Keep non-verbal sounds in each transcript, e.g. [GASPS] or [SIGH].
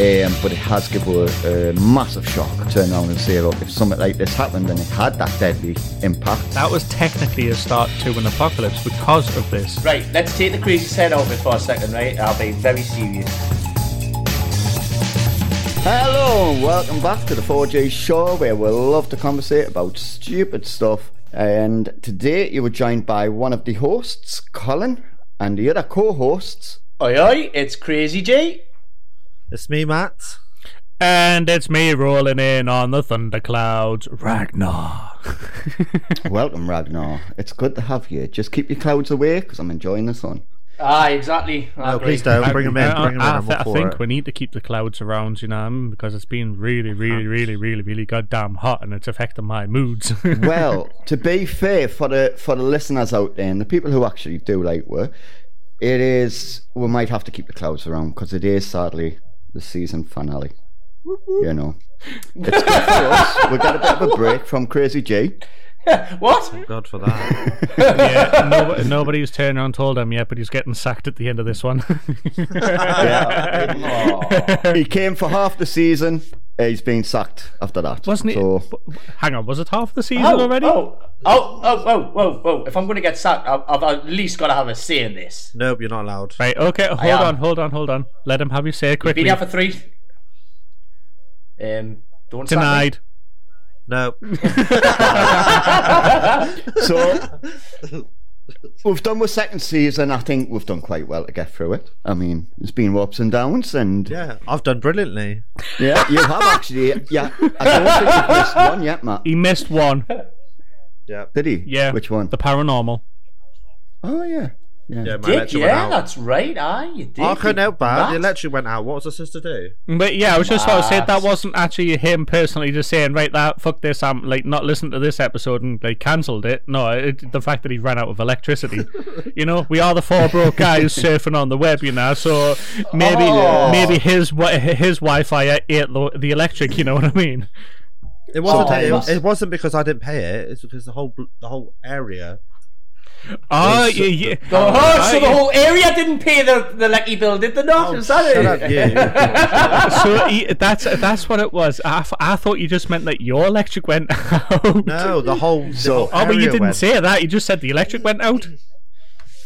Um, but it has given a, a massive shock. Turn around and say, look, if something like this happened and it had that deadly impact, That was technically a start to an apocalypse because of this. Right, let's take the crazy head off it for a second, right? I'll be very serious. Hello and welcome back to the 4J show where we love to conversate about stupid stuff. And today you were joined by one of the hosts, Colin, and the other co-hosts. Oi, oi, it's Crazy J. It's me, Matt. And it's me rolling in on the thunderclouds, Ragnar. [LAUGHS] welcome, Ragnar. It's good to have you. Just keep your clouds away because I'm enjoying the sun. Ah, exactly. I No, agree. please don't. Bring them in. I, Bring him in. I, I'm I, think it. we need to keep the clouds around, you know, because it's been really, really, really, really, really goddamn hot, and it's affecting my moods. [LAUGHS] well, to be fair for the for the listeners out there and the people who actually do like work, it is we might have to keep the clouds around because it is sadly the season finale. You know, [LAUGHS] it's good for us. We got a bit of a break from Crazy J. [LAUGHS] what? Thank God for that. [LAUGHS] yeah, nobody, nobody's turned around told him yet, but he's getting sacked at the end of this one. Yeah. he came for half the season. He's been sacked after that. Wasn't it? Hang on, was it half the season Oh, already? oh, oh, oh, oh, oh, oh. If I'm going to get sacked, I've, I've at least got to have a say in this. nope, you're not allowed. Right, okay, hold on, hold on, hold on. Let him have you say it Been quickly. here for three. Um, don't sack me. Denied. No. [LAUGHS] [LAUGHS] so [LAUGHS] we've done with second season. I think we've done quite well to get through it. I mean, it's been ups and downs, and Yeah, I've done brilliantly. Yeah, you have actually. Yeah, I don't think you've missed one yet, Matt. He missed one. Yeah. Did he? Yeah. Which one? The paranormal. Oh yeah. Yeah. Yeah, my Dick, electric went yeah, out. that's right. Aye, you did. Oh, I couldn't help that. The Matt. electric went out. What was I supposed to do? But yeah, I was just sort of saying that wasn't actually him personally just saying, right, that fuck this, I'm like not listening to this episode and like cancelled it. No, it, the fact that he ran out of electricity. [LAUGHS] you know, we are the four broke guys surfing on the web, you know. So maybe Oh. maybe his wi- his Wi-Fi ate the, the electric. You know what I mean? It wasn't. Sometimes- It, it wasn't because I didn't pay it. It's because the whole bl- the whole area. Ah, oh Yes. yeah, yeah. Oh, so the whole area didn't pay the, the lucky bill, did they not? Oh, Is that shut it? up, you. so he, that's that's what it was. I, I thought you just meant that your electric went [LAUGHS] out. no, the whole. The So- whole Oh, but you didn't went. say that. You just said the electric went out.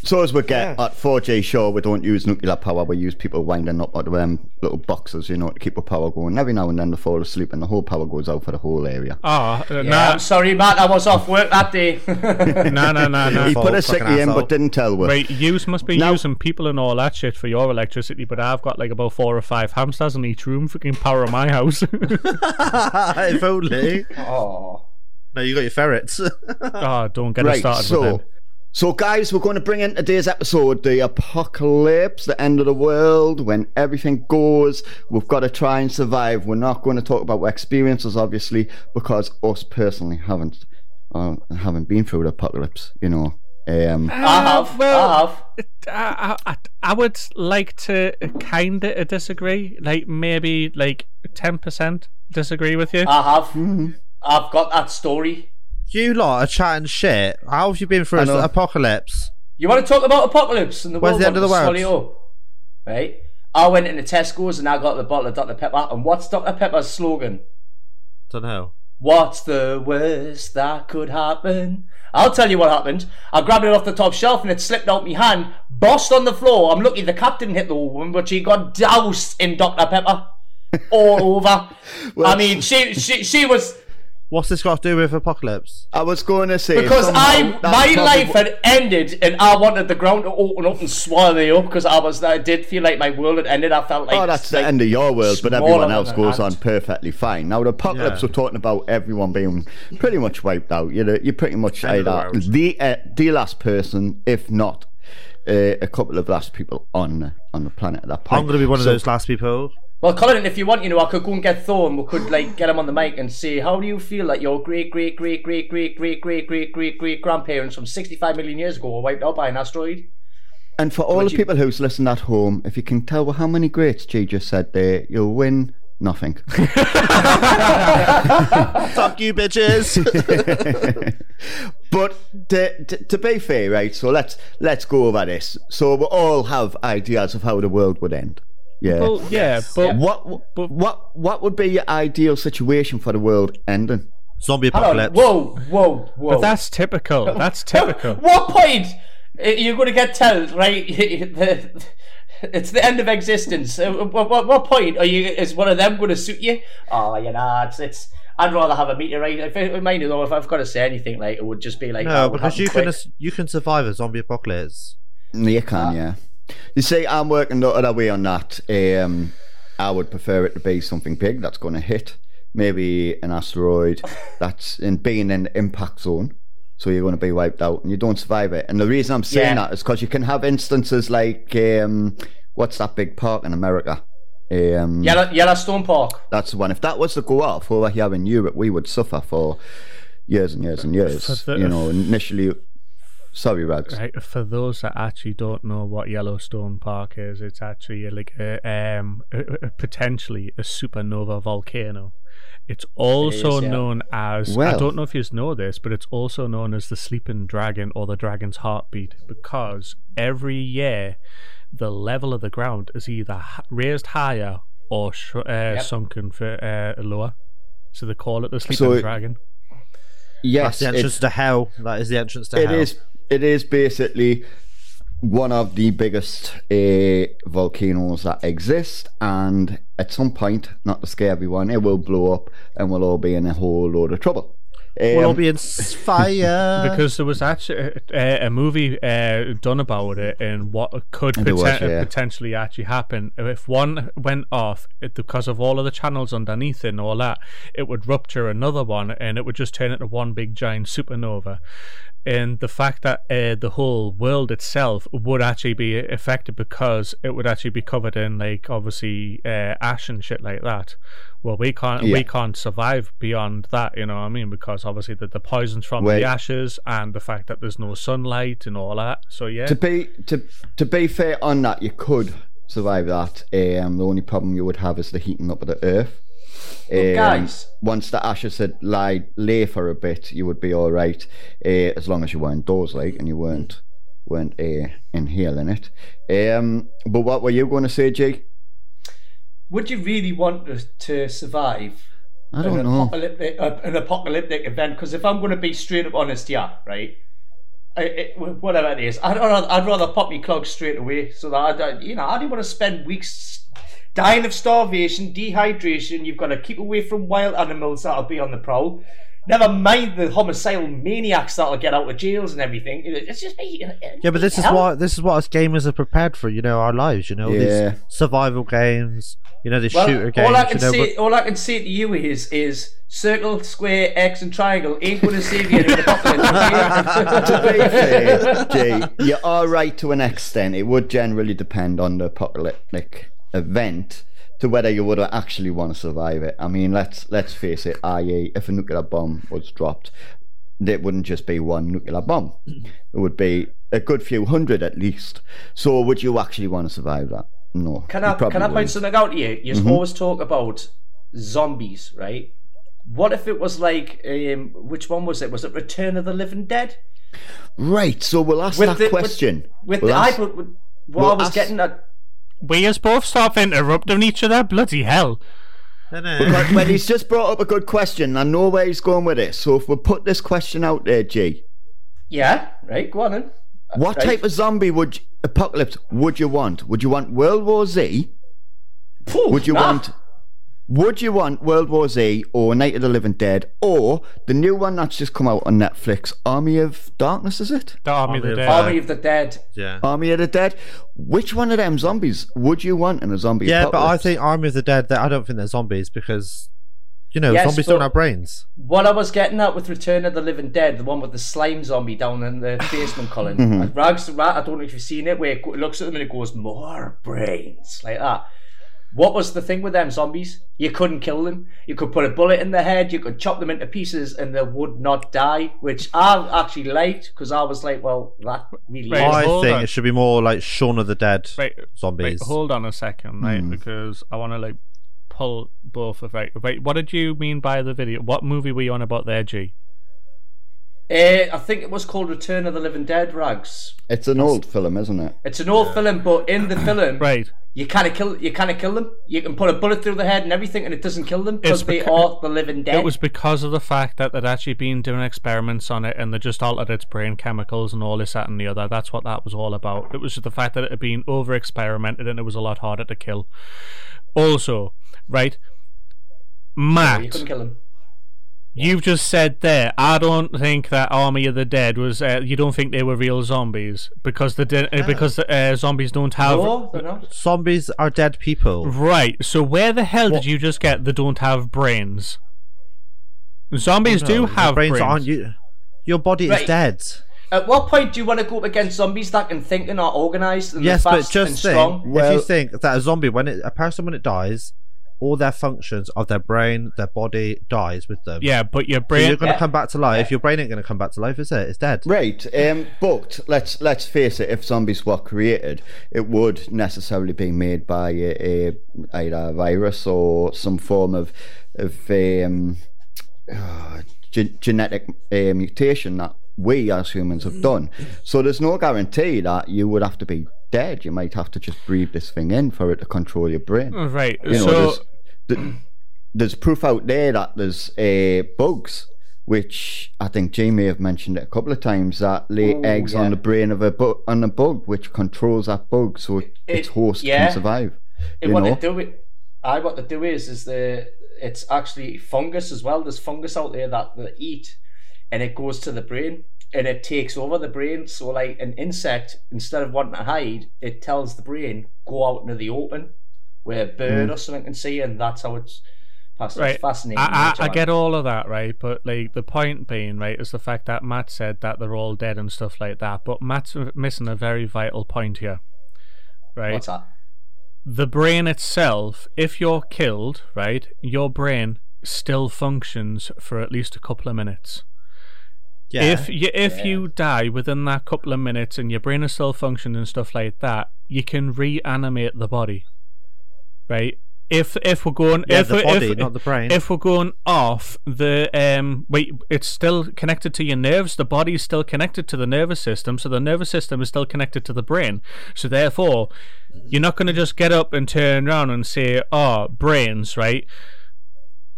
So as we get Yeah. at 4J show, we don't use nuclear power. We use people winding up at um, little boxes, you know, to keep the power going. Every now and then they fall asleep, and the whole power goes out for the whole area. Oh, uh, Yeah, no, I'm sorry, Matt. I was off work that day. no, no, no, no. He put a fucking sickie in, but didn't tell us. Right, yous must be Now- using people and all that shit for your electricity, but I've got like about four or five hamsters in each room fucking power in my house. [LAUGHS] if only. [LAUGHS] oh. No, you got your ferrets. oh, [LAUGHS] don't get us started so. with them. So, guys, we're going to bring in today's episode the apocalypse, the end of the world, when everything goes. We've got to try and survive. We're not going to talk about our experiences, obviously, because us personally haven't uh, haven't been through the apocalypse. You know, um, I have. well, I have. I, I, I would like to kind of disagree. Like maybe like ten percent disagree with you. I have. Mm-hmm. I've got that story. You lot are chatting shit. How have you been through an apocalypse? You want to talk about apocalypse and the Where's world the end of the world? up? Right? I went into Tesco's and I got the bottle of Dr. Pepper. And what's Dr. Pepper's slogan? Don't know. What's the worst that could happen? I'll tell you what happened. I grabbed it off the top shelf and it slipped out my hand, bossed on the floor. I'm lucky the cap didn't hit the woman, but she got doused in Dr. Pepper all [LAUGHS] over. I mean, she, she she was What's this got to do with apocalypse? I was going to say because somehow I my life what- had ended and I wanted the ground to open up and swallow me up because I was I did feel like my world had ended. I felt like Oh, that's the end of your world, but everyone else goes on perfectly fine. Now, the apocalypse, Yeah. we're talking about everyone being pretty much wiped out. You know, you're pretty much End of the either the uh, the last person, if not uh, a couple of last people on the, on the planet at that point. I'm going to be one of those last people. Well, Colin, if you want, you know, I could go and get Thor and we could like get him on the mic and say, how do you feel that your great, great, great, great, great, great, great, great, great, great grandparents from 65 million years ago were wiped out by an asteroid? And for all Would the you- people who's listening at home, if you can tell how many greats G just said there, you'll win nothing. [LAUGHS] Fuck you, bitches. [LAUGHS] but to, to, to be fair, right? So let's let's go over this. So we all have ideas of how the world would end. Yeah. Well, yeah, but what but- what what would be your ideal situation for the world ending? Zombie apocalypse. Whoa, whoa, whoa. but that's typical. That's [LAUGHS] typical. what point uh, you're going to get told, right? [LAUGHS] it's the end of existence. Uh, What, what, what point are you? Is one of them going to suit you? Oh, you know, it's. it's I'd rather have a meteorite. If it, mind you, though, if I've got to say anything, like it would just be like No, oh, because you happen can you can survive a zombie apocalypse. You can, yeah. You see, I'm working the other way on that. Um, I would prefer it to be something big that's going to hit, maybe an asteroid that's in being in the impact zone. So you're going to be wiped out and you don't survive it. And the reason I'm saying Yeah. that is because you can have instances like um, what's that big park in America? Um, Yellow, Yellowstone Park. That's the one. If that was to go off over here in Europe, we would suffer for years and years and years. For the- you know, initially. Sorry, Rags. Right, for those that actually don't know what Yellowstone Park is, it's actually like a, um, a, a- potentially a supernova volcano. It's also yeah. known as I don't know if you know this, but it's also known as the sleeping dragon or the dragon's heartbeat because every year the level of the ground is either raised higher or sh- uh, sunken for, uh, lower. So they call it the sleeping it- dragon. Yes, That's the entrance it's- to hell. That is the entrance to It hell. is. It is basically one of the biggest uh, volcanoes that exist, and at some point, not to scare everyone, it will blow up, and we'll all be in a whole load of trouble. We'll all Um, be in [LAUGHS] fire. because there was actually a, a movie uh, done about it and what could There was, yeah. potentially actually happen if one went off it, because of all of the channels underneath it and all that it would rupture another one and it would just turn into one big giant supernova and the fact that uh, the whole world itself would actually be affected because it would actually be covered in like obviously uh, ash and shit like that well we can't Yeah. we can't survive beyond that you know what i mean because obviously the, the poisons from Wait. the ashes and the fact that there's no sunlight and all that so yeah to be to to be fair on that, you could survive that. Um, the only problem you would have is the heating up of the earth. Um, guys. once the ashes had lie lay for a bit, you would be all right, uh, as long as you weren't indoors, like, and you weren't weren't uh, inhaling it. Um, but what were you going to say, G? Would you really want to, to survive I don't an know. apocalyptic uh, an apocalyptic event? Because if I'm going to be straight up honest, yeah, right. I, it, whatever it is, I'd rather, I'd rather pop me clog straight away, so that I, don't- you know I don't want to spend weeks dying of starvation, dehydration. You've got to keep away from wild animals that'll be on the prowl. Never mind the homicidal maniacs that'll get out of jails and everything. It's just me. Uh, uh, yeah, but this is what this is what us gamers are prepared for. You know, our lives. You know, Yeah. these survival games. You know, these Well, shooter games. all I can you know, say, all I can say to you is, is circle, square, X, and triangle ain't going to save you in an apocalypse. [LAUGHS] to be fair. G, you are right to an extent. It would generally depend on the apocalyptic event to whether you would actually want to survive it. I mean, let's let's face it. I.e., if a nuclear bomb was dropped, it wouldn't just be one nuclear bomb. It would be a good few hundred at least. So, would you actually want to survive that? No. Can I can I point something out to you? You Mhm. always talk about zombies, right? What if it was like, um, which one was it? Was it Return of the Living Dead? Right. So we'll ask With that the- with- question. With We'll the ask- I, what we'll I was ask- getting at. We us both stop interrupting each other bloody hell No, no. When he's just brought up a good question, I know where he's going with it. So if we put this question out there, G, Yeah, right. Go on then. What Right. type of zombie would apocalypse would you want? Would you want World War Z? Phew, Would you nah. want would you want World War Z or Night of the Living Dead or the new one that's just come out on Netflix, Army of Darkness, is it? the army Army of the of dead Army of the Dead? yeah. Army of the Dead. Which one of them zombies would you want in a zombie Yeah, but I apocalypse? think Army of the Dead. I don't think they're zombies because you know Yes, zombies don't have brains. What I was getting at with Return of the Living Dead, the one with the slime zombie down in the [LAUGHS] basement, Colin. Mhm. Rags, Ra- I don't know if you've seen it, where it looks at them and it goes, more brains, like that. What was the thing with them zombies? You couldn't kill them. You could put a bullet in their head, you could chop them into pieces, and they would not die, which I actually liked because I was like, well, that really Right, is. I hold think on. it should be more like Shaun of the Dead right zombies. Wait, hold on a second, right? Hmm. Because I want to like pull both of right. Wait, what did you mean by the video? What movie were you on about there, G? Uh, I think it was called Return of the Living Dead, Rags. it's an old film, isn't it? It's an old film, but in the film, [COUGHS] Right. You kind of kill. You kind of kill them. You can put a bullet through the head and everything, and it doesn't kill them because they are the living dead. It was because of the fact that they'd actually been doing experiments on it and they just altered its brain chemicals and all this, that, and the other. That's what that was all about. It was just the fact that it had been over experimented and it was a lot harder to kill. Also, right, you Matt, couldn't kill. You've just said there, I don't think that Army of the Dead was, uh, you don't think they were real zombies because the de- uh, because uh, zombies don't have. No, not. Zombies are dead people. Right, so where the hell What- did you just get they don't have brains? Zombies No, do your have brains. brains. Aren't you? Your body Right. is dead. At what point do you want to go up against zombies that can think and are organised and Yes, are but fast just and think strong? if you think that a zombie, when it, a person when it dies, all their functions of their brain, their body dies with them. Yeah, but your So brain. you're going to Yeah. come back to life. Your brain ain't going to come back to life, is it? It's dead. Right, um, but let's let's face it. If zombies were created, it would necessarily be made by a, a either a virus or some form of of um, uh, ge- genetic uh, mutation that we as humans have done. So there's no guarantee that you would have to be dead. You might have to just breathe this thing in for it to control your brain. right, You know, so there's, th- there's proof out there that there's uh, bugs, which I think Jay may have mentioned it a couple of times, that lay Oh, eggs yeah. on the brain of a bu- on a bug, which controls that bug so it, its It- host yeah. can survive. And you what know? they do it, I what they do is is the it's actually fungus as well. There's fungus out there that they eat, and it goes to the brain and it takes over the brain. So like an insect, instead of wanting to hide, it tells the brain go out into the open where a bird Mm. or something can see, and that's how it's. That's Right. it's fascinating. I, I, I get all of that, right? But like the point being, right, is the fact that Matt said that they're all dead and stuff like that. But Matt's missing a very vital point here, right? What's that? the brain itself, if you're killed, right, your brain still functions for at least a couple of minutes. Yeah. If you if Yeah. you die within that couple of minutes and your brain is still functioning and stuff like that, you can reanimate the body. Right? If if we're going yeah, if the body, if, not the brain. if we're going off the um wait it's still connected to your nerves the body's still connected to the nervous system so the nervous system is still connected to the brain so therefore you're not going to just get up and turn around and say oh brains right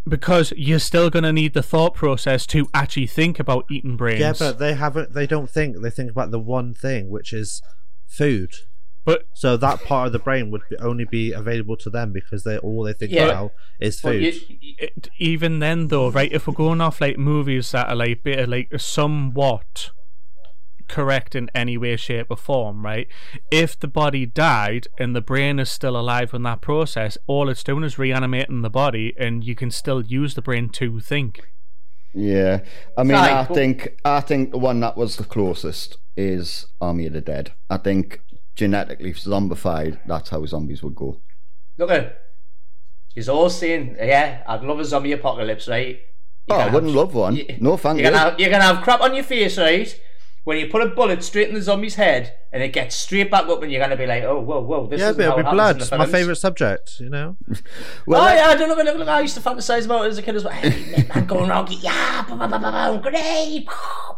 because you're still going to need the thought process to actually think about eating brains yeah, but they haven't. They don't think. They think about the one thing, which is food. But- so that part of the brain would be, only be available to them because they all they think Yeah. about is But food. you- it, even then though right if we're going off like movies that are like bit of, like somewhat correct in any way shape or form right if the body died and the brain is still alive in that process all it's doing is reanimating the body and you can still use the brain to think Yeah, I mean, Right, I but- think I think the one that was the closest is Army of the Dead. I think genetically zombified, that's how zombies would go. Look at He's all saying, yeah, I'd love a zombie apocalypse, right? Oh, You're I wouldn't have- love one. you- no, thank You're you. gonna, have, you're gonna have crap on your face, right? When you put a bullet straight in the zombie's head and it gets straight back up, and you're gonna be like, oh, whoa, whoa, this yeah, is but how it'll be blood. It's my favorite subject. You know. [LAUGHS] Oh, well, oh let- yeah, I don't know. Look, look, I used to fantasize about it as a kid as well. Hey, man, going around, yeah, boom, boom, boom, boom, boom, grenade.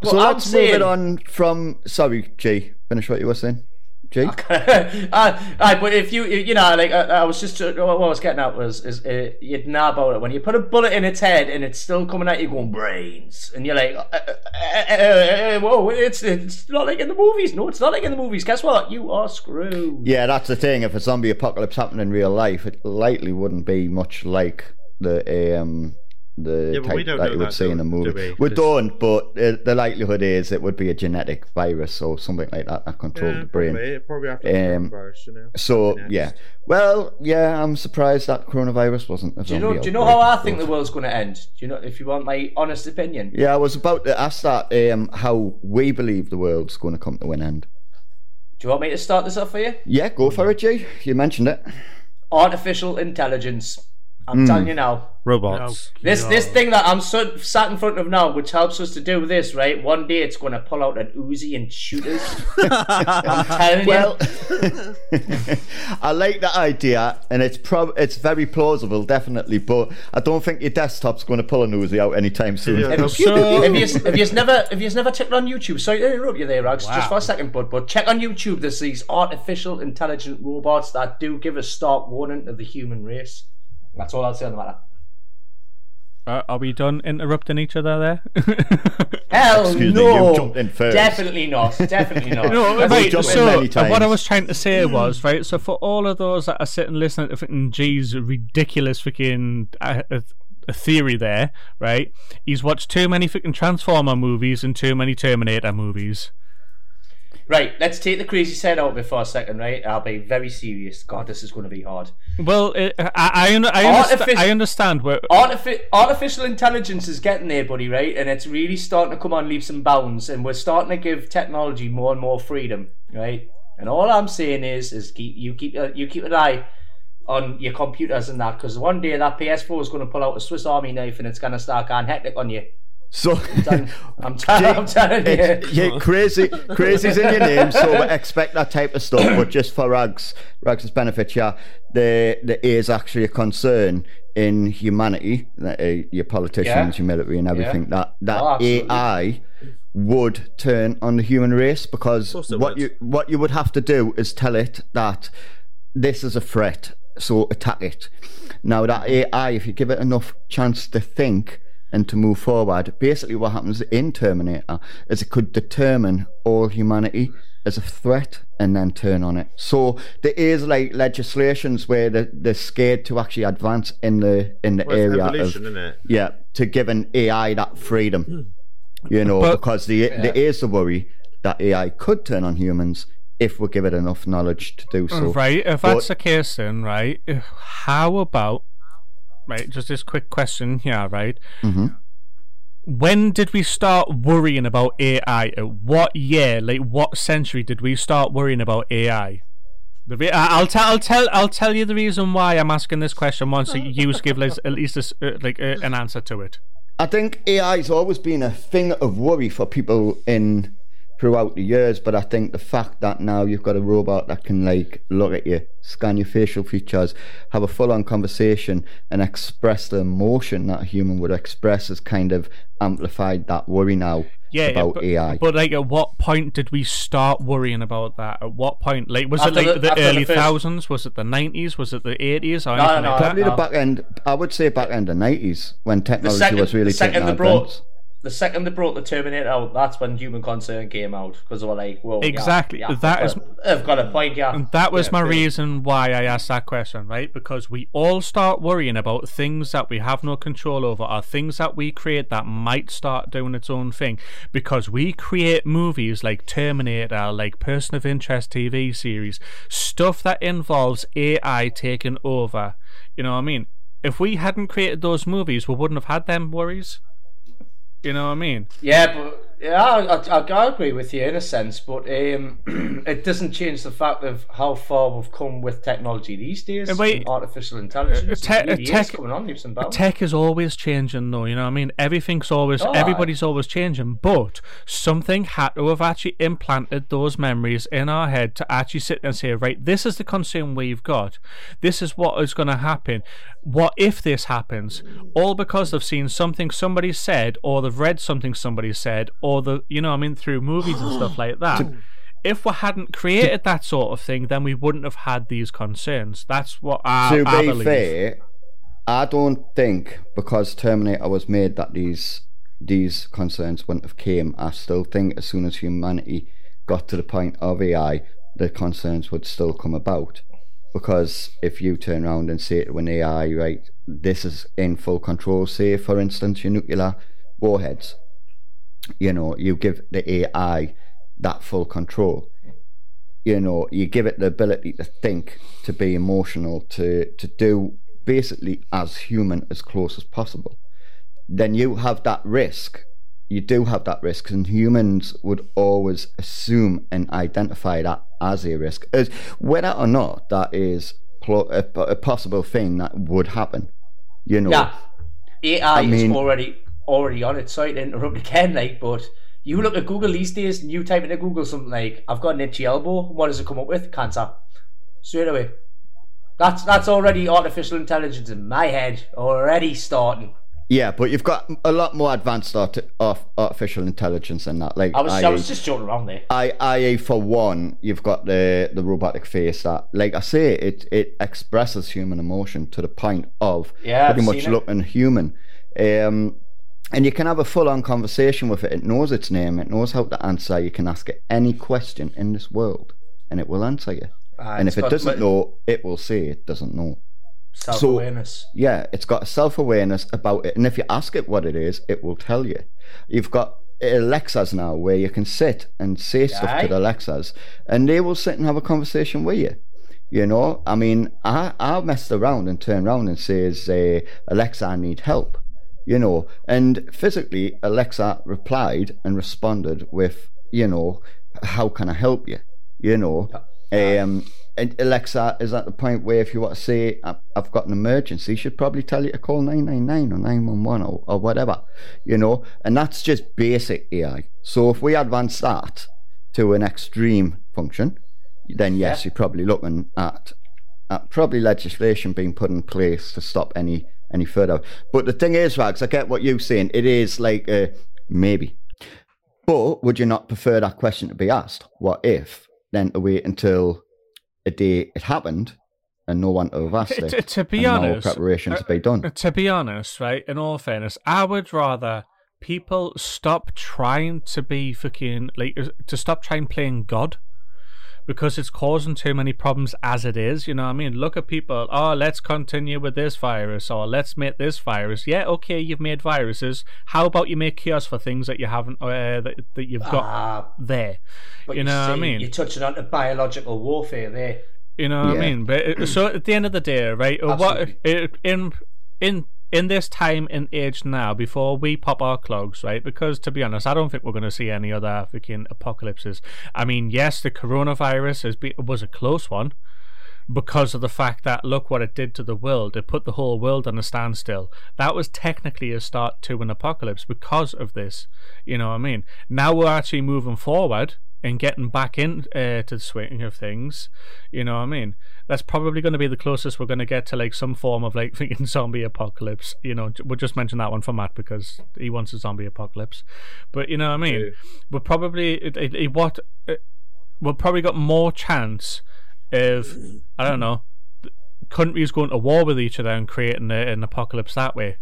But so I'm let's move it on from. Sorry, G. Finish what you were saying. G. [LAUGHS] uh, aye, but if you, you know, like uh, I was just uh, what I was getting at was is uh, you'd know about it when you put a bullet in its head and it's still coming at you going brains, and you're like, uh, uh, uh, uh, uh, whoa, it's it's not like in the movies. No, it's not like in the movies. Guess what? You are screwed. Yeah, that's the thing. If a zombie apocalypse happened in real life, it likely wouldn't be much like the um the Yeah, type we don't that know you would see do- in a do movie. we? We 'Cause- don't, but uh, the likelihood is it would be a genetic virus or something like that that controlled the brain. Probably, probably after Um, coronavirus, you know. So Next. yeah, well, yeah, I'm surprised that coronavirus wasn't. A Do you know? Do you know how I think the world's going to end? Do you know? If you want my honest opinion, Yeah, I was about to ask that. Um, how we believe the world's going to come to an end. do you want me to start this off for you? Yeah, go for it, G. You mentioned it. Artificial intelligence. I'm telling hmm. you now. Robots. This No. this thing that I'm so, sat in front of now, which helps us to do this, right? One day it's going to pull out an Uzi and shoot us. [LAUGHS] I'm telling Well, you. [LAUGHS] I like that idea, and it's prob- it's very plausible, definitely. But I don't think your desktop's going to pull a Uzi out anytime soon. Yeah. If, So- if you if you've never if you've never checked on YouTube, sorry to interrupt you there, Rags, just for a second, bud. But check on YouTube. There's these artificial intelligent robots that do give a stark warning to the human race. That's all I'll say on the matter. Uh, are we done interrupting each other there? [LAUGHS] Hell Excuse me, no! you jumped in first. Definitely not. Definitely not. [LAUGHS] No, right, so many what I was trying to say was right. So for all of those that are sitting listening to freaking G's ridiculous freaking uh, uh, uh, theory there, right? He's watched too many fucking Transformer movies and too many Terminator movies. Right, let's take the crazy side out of it for a second, right? I'll be very serious. God, this is going to be hard. Well, it, I I, I, understand, Artific- I understand where. Artifi- artificial intelligence is getting there, buddy, right? And it's really starting to come on leaps and bounds, and we're starting to give technology more and more freedom, right? And all I'm saying is, is keep you keep uh, you keep an eye on your computers and that, because one day that PS4 is going to pull out a Swiss Army knife and it's going to start going hectic on you. So, I'm, t- I'm telling you. it's, yeah, crazy, crazy's in your name, so [LAUGHS] expect that type of stuff. But just for Rags, Rags' benefit, yeah, there there is actually a concern in humanity, that, uh, your politicians, Yeah. your military, and everything that that Oh. AI would turn on the human race because what would. you what you would have to do is tell it that this is a threat, so attack it. Now that AI, if you give it enough chance to think and to move forward, basically what happens in Terminator is it could determine all humanity as a threat and then turn on it. So there is like legislations where they're, they're scared to actually advance in the in the Well, area of isn't it? yeah to give an AI that freedom. Hmm. You know, But- because the, there is the worry that AI could turn on humans if we give it enough knowledge to do so. right, if but- that's the case, then right, how about right? Just this quick question here, right? Mhm. When did we start worrying about AI? At what year, like what century, did we start worrying about AI? The re- I- I'll tell, I'll tell, I'll tell you the reason why I'm asking this question once you give like, at least a s uh, like uh, an answer to it. I think AI's always been a thing of worry for people in throughout the years, but I think the fact that now you've got a robot that can like look at you, scan your facial features, have a full on conversation and express the emotion that a human would express has kind of amplified that worry now Yeah, about but, AI. but like, at what point did we start worrying about that? At what point? Like, was After it like the- the, after the early first- thousands? Was it the nineties? Was it the eighties? Or No, anything no, like that? Probably no. the back end, I would say back end of 90s when the technology second, was really the second taking they brought advance. The second they brought the Terminator out, that's when Human Concern came out because they were like, "Well, Exactly, yeah, that they've is- they've got a point, yeah." And that was Yeah, my really. reason why I asked that question, right? Because we all start worrying about things that we have no control over, or things that we create that might start doing its own thing. Because we create movies like Terminator, like Person of Interest TV series, stuff that involves AI taking over. You know what I mean? If we hadn't created those movies, we wouldn't have had them worries. You know what I mean? Yeah, but yeah, I, I, I agree with you in a sense, but um, [CLEARS THROAT] it doesn't change the fact of how far we've come with technology these days. Uh, wait, and artificial intelligence, te- really tech- is coming on leaps and bounds. Tech is always changing, though. You know what I mean? Everything's always, Oh, aye. everybody's always changing. But something had to have actually implanted those memories in our head to actually sit and say, right, this is the concern we've got. This is what is going to happen. What if this happens? All because they've seen something somebody said, or they've read something somebody said, or the, you know, I mean, through movies and stuff like that. [GASPS] If we hadn't created that sort of thing, then we wouldn't have had these concerns. That's what I, to I be believe. fair, I don't think because Terminator was made that these these concerns wouldn't have came. I still think as soon as humanity got to the point of AI, the concerns would still come about. Because if you turn around and say to an AI, right, this is in full control, say for instance your nuclear warheads, you know, you give the AI that full control. You know you give it the ability to think to be emotional to to do basically as human as close as possible. Then you have that risk you do have that risk and humans would always assume and identify that as a risk as whether or not that is pl- a, a possible thing that would happen You know, Yeah, AI I mean- is already already on it. Sorry to interrupt again, like, but you look at Google these days and you type into Google something like, "I've got an itchy elbow." What does it come up with? Cancer. Straight away. That's that's already artificial intelligence in my head already starting. Yeah, but you've got a lot more advanced art- of artificial intelligence than that. Like, I was I IA was just joking around there. I, IA for one, you've got the the robotic face that, like I say, it it expresses human emotion to the point of Yeah, I've pretty much seen it. looking human. Um, and you can have a full on conversation with it. It knows its name. It knows how to answer. You can ask it any question in this world, and it will answer you. Ah, and if it doesn't know, it will say it doesn't know. Self awareness. Yeah, it's got self awareness about it. And if you ask it what it is, it will tell you. You've got Alexas now where you can sit and say stuff Aye. to the Alexas and they will sit and have a conversation with you. You know, I mean, I, I messed around and turned around and says, uh, Alexa, I need help. You know, and physically, Alexa replied and responded with, you know, how can I help you? You know, um, and Alexa is at the point where if you want to say "I- I've got an emergency, she'd probably tell you to call nine nine nine or nine one one or or whatever, you know. And that's just basic AI. So if we advance that to an extreme function, then yes, you're probably looking at at probably legislation being put in place to stop any any further. But the thing is, Rags, I get what you're saying. It is like a maybe. But would you not prefer that question to be asked? What if? Then to wait until a day it happened and no one to have asked To- it. to- to be honest, no preparation uh, to be done. To be honest, right, in all fairness, I would rather people stop trying to be fucking like uh, to stop trying playing God because it's causing too many problems as it is. You know what I mean? Look at people, oh, let's continue with this virus or let's make this virus. Yeah, okay, you've made viruses. How about you make cures for things that you haven't, uh, that, that you've got Ah, there? but You know what I mean? You're touching on to biological warfare there. You know what Yeah. I mean? But it- so at the end of the day, right? uh, What Absolutely. it, in in in this time and age now, before we pop our clogs, right? Because to be honest, I don't think we're going to see any other freaking apocalypses. I mean, yes, the coronavirus has been was a close one because of the fact that look what it did to the world. It put the whole world on a standstill. That was technically a start to an apocalypse because of this. You know what I mean? Now we're actually moving forward and getting back in uh, to the swing of things. You know what I mean? That's probably going to be the closest we're going to get to like some form of like [LAUGHS] thinking zombie apocalypse. You know, we'll just mention that one for Matt because he wants a zombie apocalypse. But you know what I mean? We're probably it, it, it, what uh, we've probably got more chance of I don't know countries going to war with each other and creating a, an apocalypse that way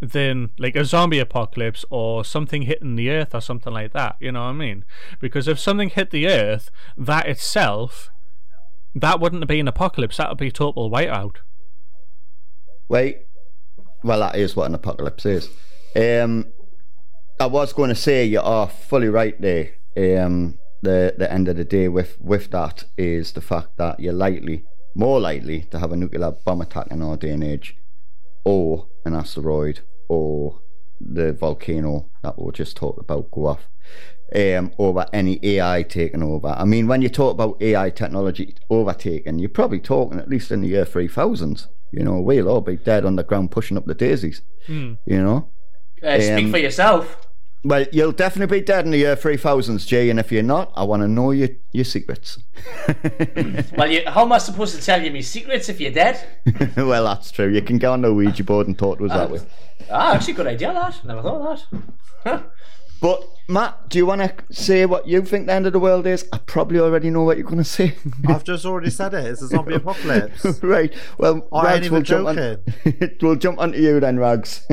than like a zombie apocalypse or something hitting the earth or something like that. You know what I mean? Because if something hit the earth, that itself, that wouldn't be an apocalypse. That would be total whiteout. Wait. Well, that is what an apocalypse is. Um, I was going to say you are fully right there. Um, the the end of the day with with that is the fact that you're likely, more likely, to have a nuclear bomb attack in our day and age, or an asteroid, or the volcano that we just talked about go off, um, over any AI taking over. I mean, when you talk about AI technology overtaking, you're probably talking at least in the year 3000s. You know, we'll all be dead on the ground pushing up the daisies. Hmm. You know? Uh, speak Um, for yourself. Well, you'll definitely be dead in the year 3000s, Jay, and if you're not, I want to know your, your secrets. [LAUGHS] Well, you, how am I supposed to tell you my secrets if you're dead? [LAUGHS] well, that's true. You can go on the Ouija board and talk to us that way. Ah, actually, good idea. That never thought of that. But, Matt, do you want to say what you think the end of the world is? I probably already know what you're going to say. [LAUGHS] I've just already said it. It's a zombie apocalypse. right. Well, I Rags, ain't even we'll jump, on, joking. we'll jump onto you then, Rags.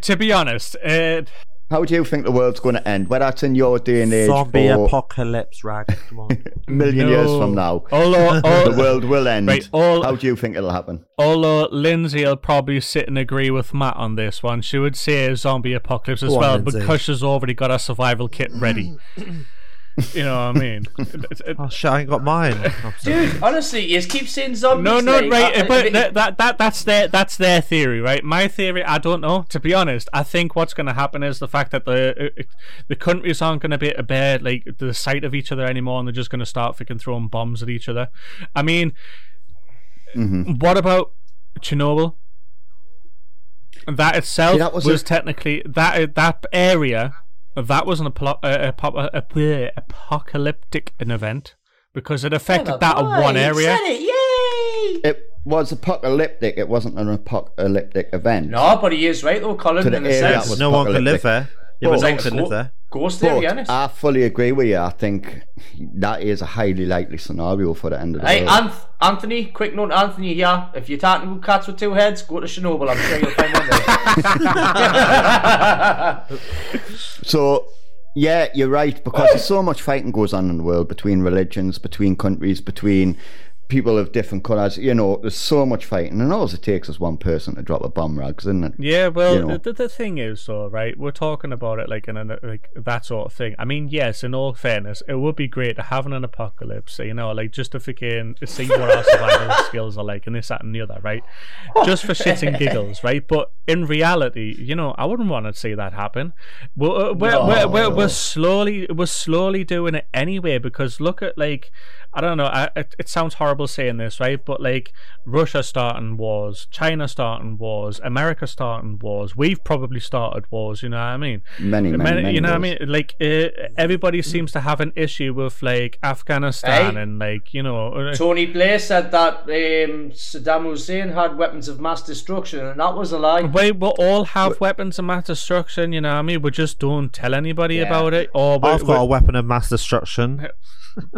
To be honest, uh, How do you think the world's going to end? Whether it's in your day and age Zombie or apocalypse, rag. Come on. a [LAUGHS] million years from now, although the world will end. Right, all- How do you think it'll happen? although Lindsay will probably sit and agree with Matt on this one, she would say a zombie apocalypse as Go well Lindsay. because she's already got her survival kit ready. [CLEARS THROAT] you know what I mean? [LAUGHS] It- it- Oh shit! I ain't got mine. Dude, honestly, you just keep saying zombies. No, no, like, right, uh, but that, that that that's their that's their theory, right? My theory, I don't know. To be honest, I think what's going to happen is the fact that the uh, the countries aren't going to be at bear like the sight of each other anymore, and they're just going to start freaking throwing bombs at each other. I mean, Mhm. What about Chernobyl? That itself See, that was was, a- technically that that area. That was an uh, apo- a, a, a, a, apocalyptic an event because it affected that Boy, one you area. said it, yay! It was apocalyptic. It wasn't an apocalyptic event. No, but he is right though, Colin. To the in a area sense. that was no one can live there. Yeah, Well, but no one like can a live there. Ghost But area, innit? I fully agree with you. I think that is a highly likely scenario for the end of the Hey, world. Anth- Anthony, quick note, Anthony here. If you're talking about cats with two heads, go to Chernobyl. I'm sure you'll find one there. [LAUGHS] So, yeah, you're right because there's so much fighting goes on in the world between religions, between countries, between people of different colours. You know, there's so much fighting, and all it takes is one person to drop a bomb, rags, isn't it? Yeah, well, you know. the, the thing is, though, right? We're talking about it like in a, like that sort of thing. I mean, yes, in all fairness, it would be great to have an apocalypse, you know, like just to fucking see what our survival [LAUGHS] skills are like, and this, that, and the other, right? Just for shits and giggles, right? But in reality, you know, I wouldn't want to see that happen. We're, uh, we're, we're, we're, No. we're slowly, we're slowly doing it anyway. Because look at like, I don't know, I, it, it sounds horrible saying this, right? But like Russia starting wars, China starting wars, America starting wars. We've probably started wars. You know what I mean? Many, many, Many- many you know what I mean? Like uh, everybody seems to have an issue with like Afghanistan Hey. and like you know. uh, Tony Blair said that um, Saddam Hussein had weapons of mass destruction, and that was a lie. We will all have weapons of mass destruction, you know what I mean? We just don't tell anybody Yeah. about it. Or we, I've got a weapon of mass destruction.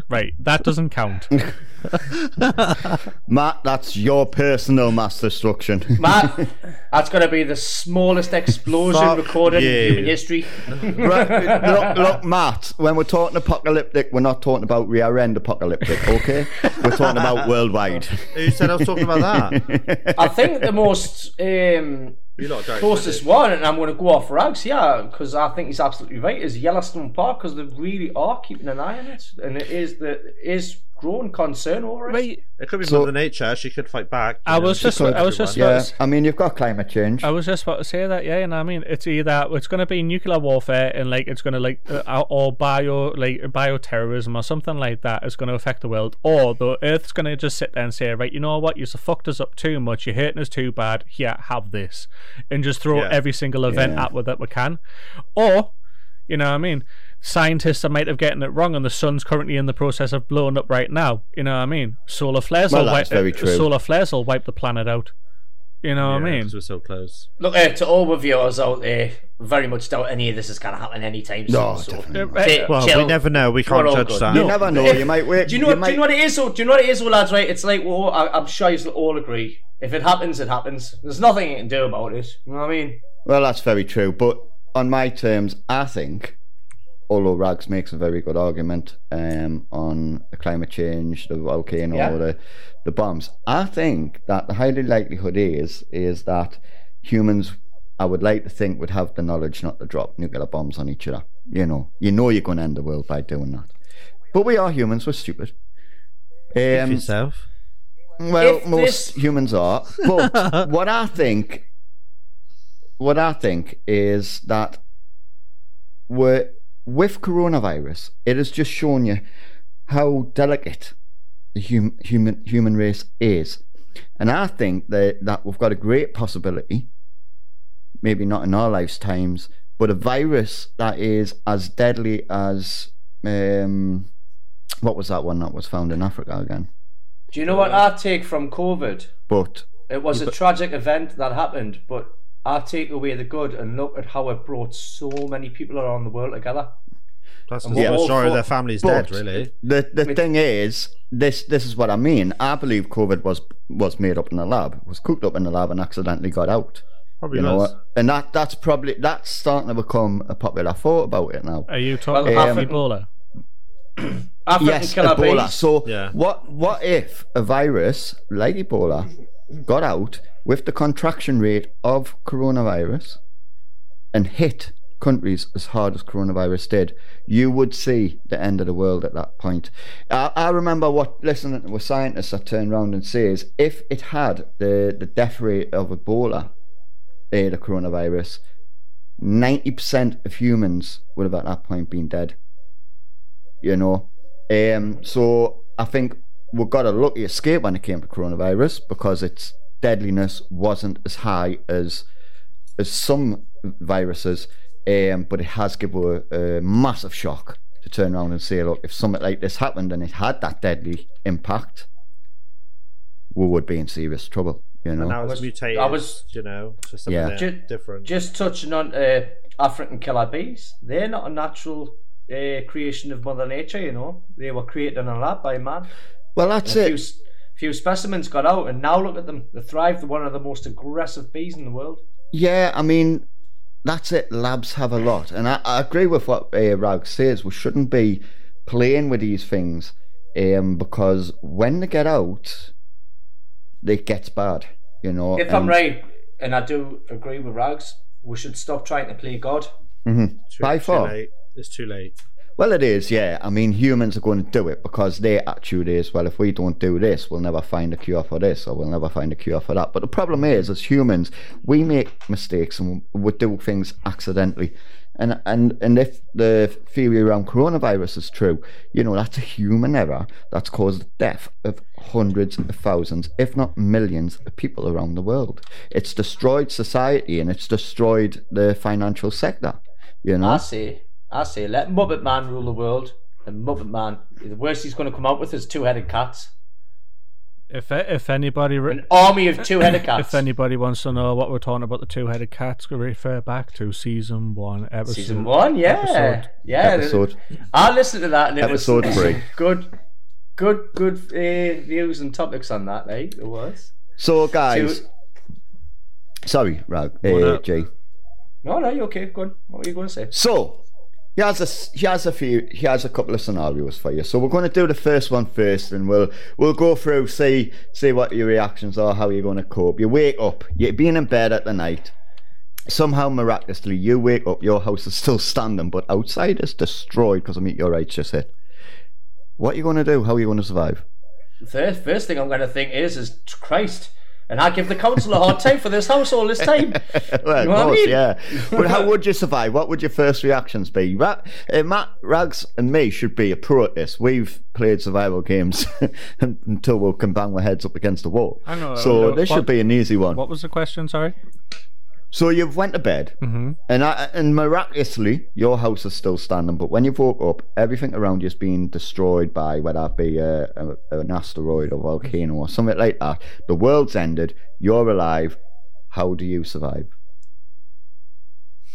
Right, that doesn't count. [LAUGHS] Matt, that's your personal mass destruction. [LAUGHS] Matt, that's going to be the smallest explosion Fuck recorded you. in human history. right, look, look, Matt. When we're talking apocalyptic, we're not talking about rear end apocalyptic. Okay, we're talking about worldwide. Who said I was talking about that? I think the most um, You're not joking. closest one, and I'm going to go off rags yeah, because I think he's absolutely right, is Yellowstone Park because they really are keeping an eye on it, and it is the is growing concern over it. Right, It could be So- Mother Nature. She could fight back. I you know, was just- I was just- everyone. Yeah, I mean, you've got climate change. I was just about to say that, yeah, and I mean? It's either it's going to be nuclear warfare and like it's going to like uh, or bio like bioterrorism or something like that is going to affect the world, or the Earth's going to just sit there and say, right, you know what, you've fucked us up too much, you're hurting us too bad. Here, have this, and just throw Yeah. every single event Yeah. at with that we can, or you know what I mean? Scientists are might have getting it wrong, and the sun's currently in the process of blowing up right now. You know what I mean? Solar flares Well, will that's wipe. very uh, true. Solar flares will wipe the planet out. You know what I mean? mean? 'cause we're so close. Look, uh, to all the viewers out there, very much doubt any of this is going to happen anytime soon. No, so definitely not. take- Well, chill. we never know. We can't judge good. that. you No. never know. If- you might wait. Do you know? you What, might, do you know what it is? So, do you know what it is, well, lads? Right? It's like, well, I, I'm sure you all agree. If it happens, it happens. There's nothing you can do about it. You know what I mean? Well, that's very true. But on my terms, I think, although Rags makes a very good argument um, on the climate change, the volcano, Yeah. the the bombs, I think that the highly likelihood is is that humans, I would like to think, would have the knowledge not to drop nuclear bombs on each other. You know, you know, you're going to end the world by doing that. But we are humans. We're stupid. If Um, yourself. well, If most this- [LAUGHS] humans are. But what I think, what I think is that we're, with coronavirus, it has just shown you how delicate the hum, human human race is, and I think that that we've got a great possibility, maybe not in our lifetimes, but a virus that is as deadly as um, what was that one that was found in Africa again? Do you know what I take from COVID? But It was a tragic event that happened, but I take away the good and look at how it brought so many people around the world together. That's And the we're majority of their family's but dead, really. The the Which- thing is, this this is what I mean. I believe COVID was was made up in the lab, was cooked up in the lab, and accidentally got out. Probably You know was. what? And that that's probably that's starting to become a popular thought about it now. Are you talking Well, about um, Ebola? African yes, Ebola. bees. So Yeah. what what if a virus like Ebola got out with the contraction rate of coronavirus and hit countries as hard as coronavirus did? You would see the end of the world at that point. I, I remember what listening to a scientist that turned around and says if it had the, the death rate of Ebola, eh, the coronavirus, ninety percent of humans would have at that point been dead you know. Um, so I think we got a lucky escape when it came to coronavirus because its deadliness wasn't as high as as some viruses, um, but it has given a, a massive shock to turn around and say, look, if something like this happened and it had that deadly impact, we would be in serious trouble. You know, And now it's was- mutated. I was- you know, to something Yeah. that Ju- different. Just touching on uh, African killer bees, they're not a natural uh, creation of Mother Nature, you know. They were created in a lab by man. Well, that's a it. few, few specimens got out, and now look at them. They thrive. They're one of the most aggressive bees in the world. Yeah, I mean, that's it. Labs have a lot, and I, I agree with what uh, Rag says. We shouldn't be playing with these things, um, because when they get out, it gets bad. You know. If I'm right, and I do agree with Rags, we should stop trying to play God. Mhm. Too- by too far. late. It's too late. Well, it is, yeah. I mean, humans are going to do it because their attitude is, well, if we don't do this, we'll never find a cure for this, or we'll never find a cure for that. But the problem is, as humans, we make mistakes and we do things accidentally. And and and if the theory around coronavirus is true, you know that's a human error that's caused the death of hundreds of thousands, if not millions, of people around the world. It's destroyed society and it's destroyed the financial sector. You know. I say, I say, let Muppet Man rule the world. And Muppet Man, the worst he's going to come out with is two-headed cats. If if anybody re- An army of two-headed [COUGHS] cats. if anybody wants to know what we're talking about the two-headed cats, go refer back to season one, episode Season one, yeah, episode. yeah. Episode. I listened to that, and it Episode was three. good, good, good uh, views and topics on that. Right, it was. So, guys, So- sorry, Rag, What uh. Jay. No, no, you're okay? Good. What were you going to say? So, he has a he has a few he has a couple of scenarios for you. So we're going to do the first one first, and we'll we'll go through see see what your reactions are, how you're going to cope. You wake up, you're being in bed at the night. Somehow miraculously, you wake up, your house is still standing, but outside is destroyed because a meteorite just hit. What are you going to do? How are you going to survive? The first, first thing I'm going to think is, is Christ, and I give the council a hard time for this house all this time. [LAUGHS] well, You of know what I course, mean? yeah. But how [LAUGHS] would you survive? What would your first reactions be? Ra- uh, Matt, Rags, and me should be a pro at this. We've played survival games [LAUGHS] until we can bang our heads up against the wall. I know, So this what- should be an easy one. What was the question? Sorry. So you've went to bed, Mm-hmm. and I, and miraculously your house is still standing. But when you woke up, everything around you has been destroyed by whether it be a, a, an asteroid or volcano or something like that. The world's ended. You're alive. How do you survive?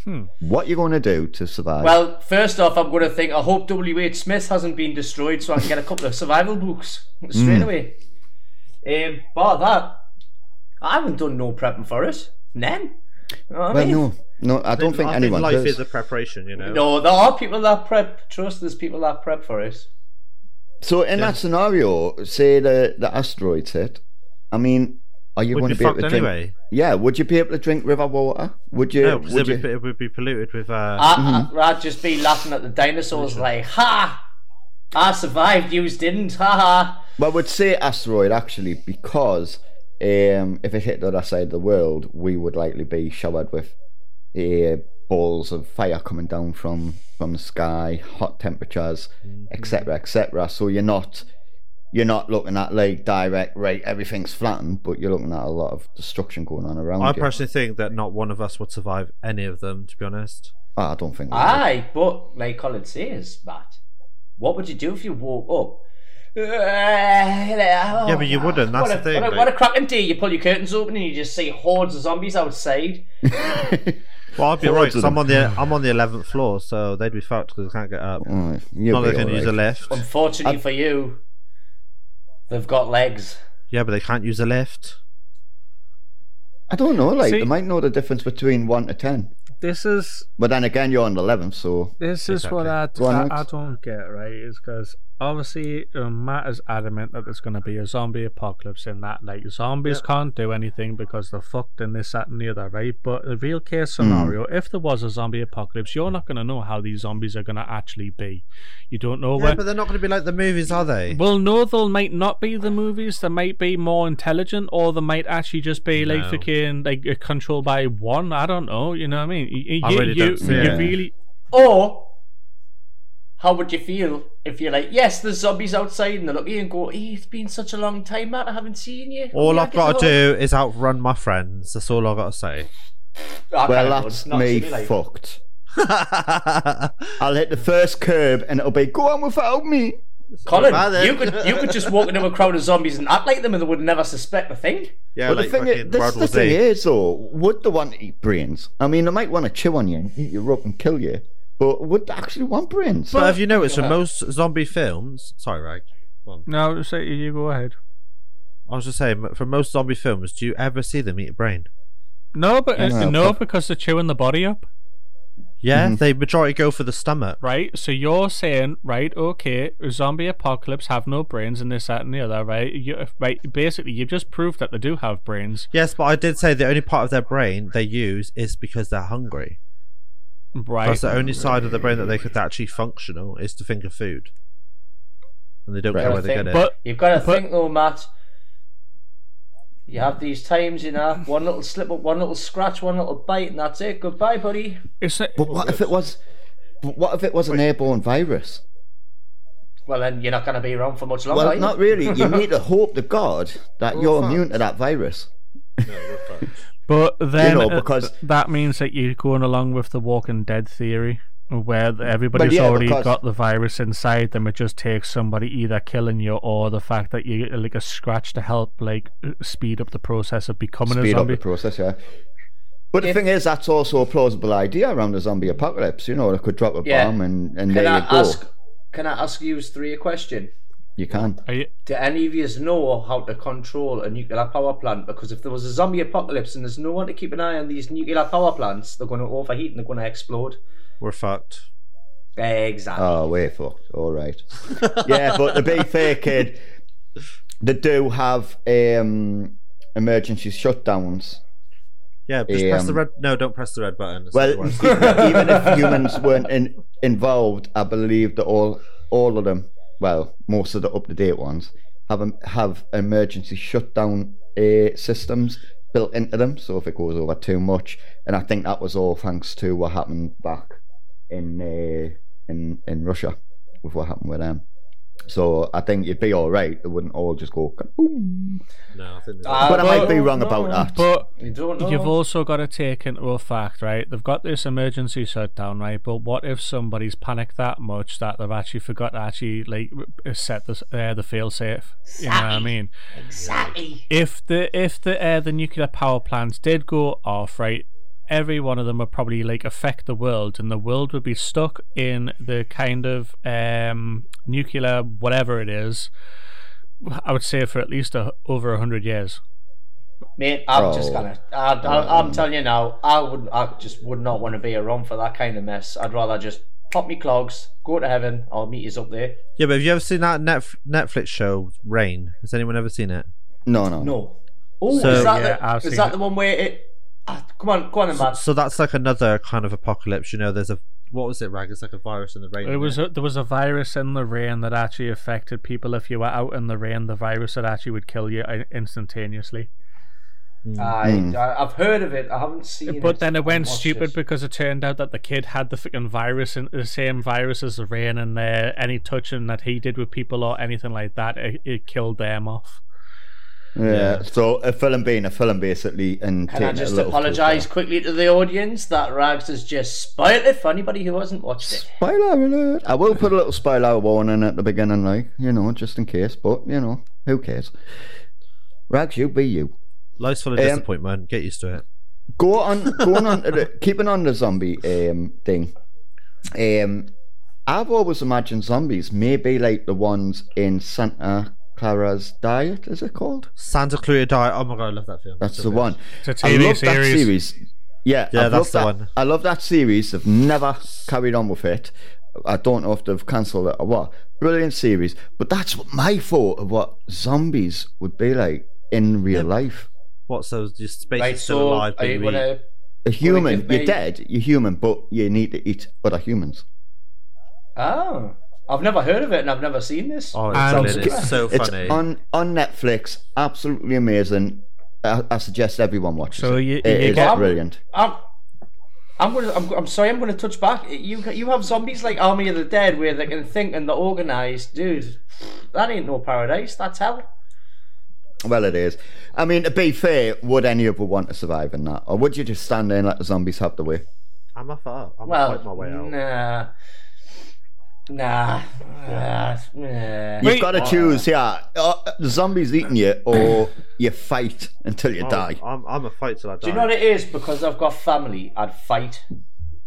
Hmm. What you going to do to survive? Well, first off, I'm going to think I hope W. H. Smith hasn't been destroyed, so I can get a couple of survival books straight Mm. away. Um, bar that, I haven't done no prepping for it. None. You know what I Well, mean? no, no, I don't think I anyone life does. is a preparation, you know. No, there are people that prep. Trust, there's people that prep for it. So in that scenario, say the the asteroids hit. I mean, are you Would going be to be able to drink? anyway. Yeah, would you be able to drink river water? Would you? No, would it, you? be- it would be polluted with. Uh, I, I, I'd just be laughing at the dinosaurs, like, ha! I survived, you didn't, ha ha! Well, I would say asteroid actually because um, if it hit the other side of the world, we would likely be showered with uh, balls of fire coming down from from the sky, hot temperatures, etc., etc. So you're not you're not looking at like direct right everything's flattened, but you're looking at a lot of destruction going on around I you. personally think that not one of us would survive any of them. To be honest, Oh, I don't think. we would. Aye, but like Colin says, Matt, what would you do if you woke up? Yeah, but you wouldn't, that's what a, the thing, What a, like- what a cracking day! You pull your curtains open and you just see hordes of zombies outside. [LAUGHS] well, I'd be right. I'm on the I'm on the eleventh floor, so they'd be fucked because they can't get up. You'll Not be they can use a lift. Unfortunately for you, they've got legs. Yeah, but they can't use a lift. I don't know. Like See- they might know the difference between one to ten. This is But then again, you're on the eleventh, so This is what I, Go on, I, Alex. I don't get, right? Is because obviously um, Matt is adamant that there's going to be a zombie apocalypse in that. Like, zombies can't do anything because they're fucked and this, that, and the other, right? But the real case Hmm. scenario, if there was a zombie apocalypse, you're not going to know how these zombies are going to actually be. You don't know Yeah, where. but they're not going to be like the movies, are they? Well, no, they might not be the movies. They might be more intelligent, or they might actually just be like fucking like uh, controlled by one. I don't know. You know what I mean? You, I really you, don't see you it. really Or how would you feel if you're like, yes, there's zombies outside, and they look at you and go, hey, it's been such a long time, Matt, I haven't seen you. All Yeah, I've got to do is outrun my friends. That's all I've got to say. hell- I Well, that's do it. Not me fucked. [LAUGHS] I'll hit the first curb and it'll be go on without me. Colin, you could you could just walk into a crowd of zombies and act like them, and they would never suspect a thing. yeah, But like the thing, is, this, World the War thing is, though, would they want to eat brains? I mean, they might want to chew on you and eat you up and kill you, but would actually want brains? But have you noticed Yeah. for most zombie films? Sorry, Rag. Go on. No, say you go ahead. I was just saying, for most zombie films, do you ever see them eat a brain? No, but uh, No, no, but- because they're chewing the body up, Yeah, Mhm. they majority go for the stomach. right? So you're saying, right? Okay, zombie apocalypse have no brains and this, that, and the other, right? You, right? Basically, you just proved that they do have brains, Yes, but I did say the only part of their brain they use is because they're hungry. Right? That's the only side of the brain that they could actually functional is to think of food, and they don't Right. care where I they get think- it. But You've got to But- think though, Matt. You have these times, you know, one little slip up, one little scratch, one little bite, and that's it. Goodbye, buddy. it's a, But what if it was? But what if it was an airborne virus? Well, then you're not going to be around for much longer. Well, not really. You [LAUGHS] need to hope to God that you're fuck. immune to that virus. But then know, uh, because- that means that you're going along with the Walking Dead theory, where everybody's yeah, already because- got the virus inside them. It just takes somebody either killing you or the fact that you like a scratch to help like uh, speed up the process of becoming Speed a up zombie. the process, yeah. But the thing is, that's also a plausible idea around the zombie apocalypse. You know, they could drop a Yeah. bomb and, and Can there I you go. ask? Can I ask you three a question? You can. Are you, Do any of you know how to control a nuclear power plant? Because if there was a zombie apocalypse and there's no one to keep an eye on these nuclear power plants, they're going to overheat and they're going to explode. We're fucked. Exactly. Oh, we're fucked. All right. [LAUGHS] yeah, but to be fair, kid, they do have um, emergency shutdowns. Yeah, just press the Um, red. No, don't press the red button. It's Well, even, [LAUGHS] even if humans weren't in, involved, I believe that all all of them, well, most of the up to date ones, have have emergency shutdown uh, systems built into them. So if it goes over too much, and I think that was all thanks to what happened back in uh, in in Russia with what happened with them. So I think you'd be all right. It wouldn't all just go. kaboom. no, I think there's Uh, But I might be wrong no. about that. but you don't know. You've also got to take into a fact, right? They've got this emergency shutdown, right? But what if somebody's panicked that much that they've actually forgot to actually like set the uh, the fail safe? You know what I mean? exactly. If the if the uh, the nuclear power plants did go off, right? Every one of them would probably like affect the world, and the world would be stuck in the kind of um, nuclear whatever it is. I would say for at least a, over a hundred years. Mate, I'm Oh. just gonna. I, I, I'm telling you now. I would. I just would not want to be around for that kind of mess. I'd rather just pop me clogs, go to heaven. I'll meet you up there. Yeah, but have you ever seen that Netf- Netflix show Rain? Has anyone ever seen it? No, no, No. Oh, So- is that, Yeah, the, I've is seen that it. the one where it? Ah, come on, go on, then, So, man. so that's like another kind of apocalypse. You know, there's a what was it, Rag? It's like a virus in the rain. It was a, there was a virus in the rain that actually affected people. If you were out in the rain, the virus that actually would kill you uh, instantaneously. I, Hmm. I, I've heard of it. I haven't seen it. But then it went stupid it. because it turned out that the kid had the fucking virus and the same virus as the rain, and uh, any touching that he did with people or anything like that, it, it killed them off. Yeah. Yeah. So a film being a film, basically, and Can I taking it a just apologise quickly to the audience that Rags has just spoiled it for anybody who hasn't watched it? Spoiler alert! I will put a little spoiler warning at the beginning, like you know, just in case. But you know, who cares? Rags, you be you. Life's full of Um, disappointment. Get used to it. Go on, going on to the keeping on the zombie um thing. Um, I've always imagined zombies may be like the ones in Santa Clara's Diet. Is it called? Santa Clarita Diet. Oh my god, I love that film. That's So the one. It's a I TV love that series. series. Yeah, Yeah, I've that's the that. one. I love that series. I've never carried on with it. I don't know if they've cancelled it or what. Brilliant series. But that's what my thought of what zombies would be like in real life. What? So just basically Right, still so alive, are but you you eat. gonna? A human, you're me- dead, you're human, but you need to eat other humans. Oh, I've never heard of it and I've never seen this. Oh, it's, And- brilliant. it's so It's funny. on on Netflix. Absolutely amazing. I, I suggest everyone watches So it. you- It you is get- brilliant. I'm, I'm gonna. I'm, I'm sorry. I'm gonna touch back. You you have zombies like Army of the Dead where they can think and they're organized, dude. That ain't no paradise. That's hell. Well, it is. I mean, to be fair, would any of us want to survive in that, or would you just stand there and let the zombies have the way? I'm up for. I'm Well, fight my way out. nah, nah, nah, nah. You've Wait. got to choose, yeah. Uh, the zombies eating you, or you fight until you Oh, die. I'm, I'm a fight till I die. Do you know what it is? Because I've got family. I'd fight.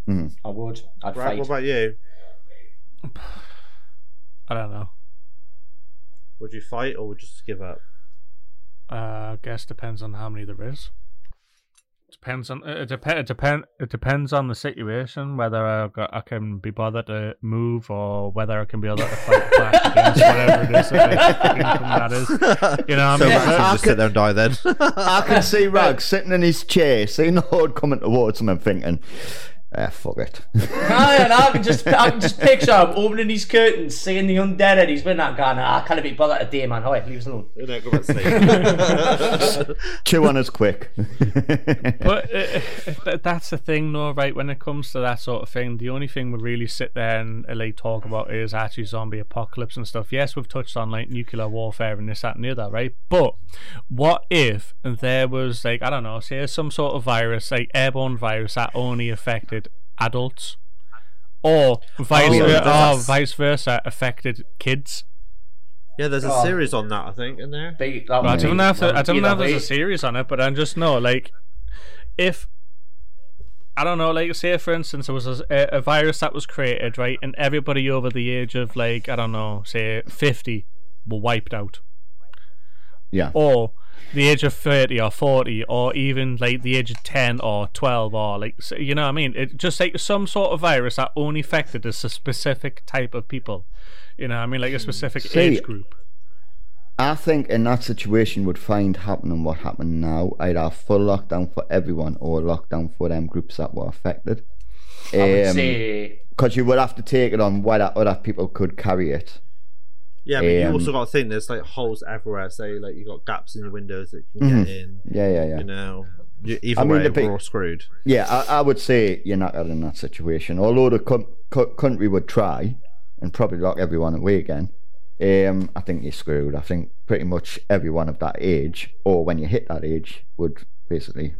Mhm. I would. I'd Right, fight. what about you? I don't know. Would you fight or would you just give up? Uh, I guess depends on how many there is. Depends on it. Depend. It depend. It depends on the situation whether I, got, I can be bothered to move or whether I can be bothered to fight [LAUGHS] back against whatever it is that is. [LAUGHS] You know, what So I mean, Max will just sit there and die then. I can see [LAUGHS] Rag sitting in his chair, seeing the horde coming towards him and thinking, ah, fuck it. Aye, and I can just I can just picture him opening his curtains, seeing the undead, and he's been that guy. Nah, I can't be bothered today, man. Hi, leave us alone. No, go back to sleep. [LAUGHS] Chew on us quick. [LAUGHS] But uh, that's the thing, though, right? When it comes to that sort of thing, the only thing we really sit there and like talk about is actually zombie apocalypse and stuff. Yes, we've touched on like nuclear warfare and this, that, and the other, right? But what if there was like I don't know, say some sort of virus, like airborne virus that only affected adults, or vice oh, yeah, ver- or oh, vice versa affected kids? yeah, there's a Oh. series on that, I think, in there. Be, Well, I don't be- know if that I don't know if there's way. a series on it, but I just know like if I don't know, like say for instance, there was a, a virus that was created, right, and everybody over the age of like I don't know, say fifty, were wiped out, yeah. or the age of thirty or forty, or even like the age of ten or twelve, or like so- you know what I mean? It just like some sort of virus that only affected a s- specific type of people. You know, what I mean, like a specific See, age group. I think in that situation would find happening what happened now, either a full lockdown for everyone or lockdown for them groups that were affected. I would Um, say because you would have to take it on why whether other people could carry it. Yeah, but you Um, also got to think there's like holes everywhere. Say like you got gaps in your windows that you can Mhm. get in. Yeah, yeah, yeah. You know, you, either I mean, way, big- we're all screwed. Yeah, I, I would say you're not in that situation. Although the co- co- country would try and probably lock everyone away again, um, I think you're screwed. I think pretty much everyone of that age, or when you hit that age, would basically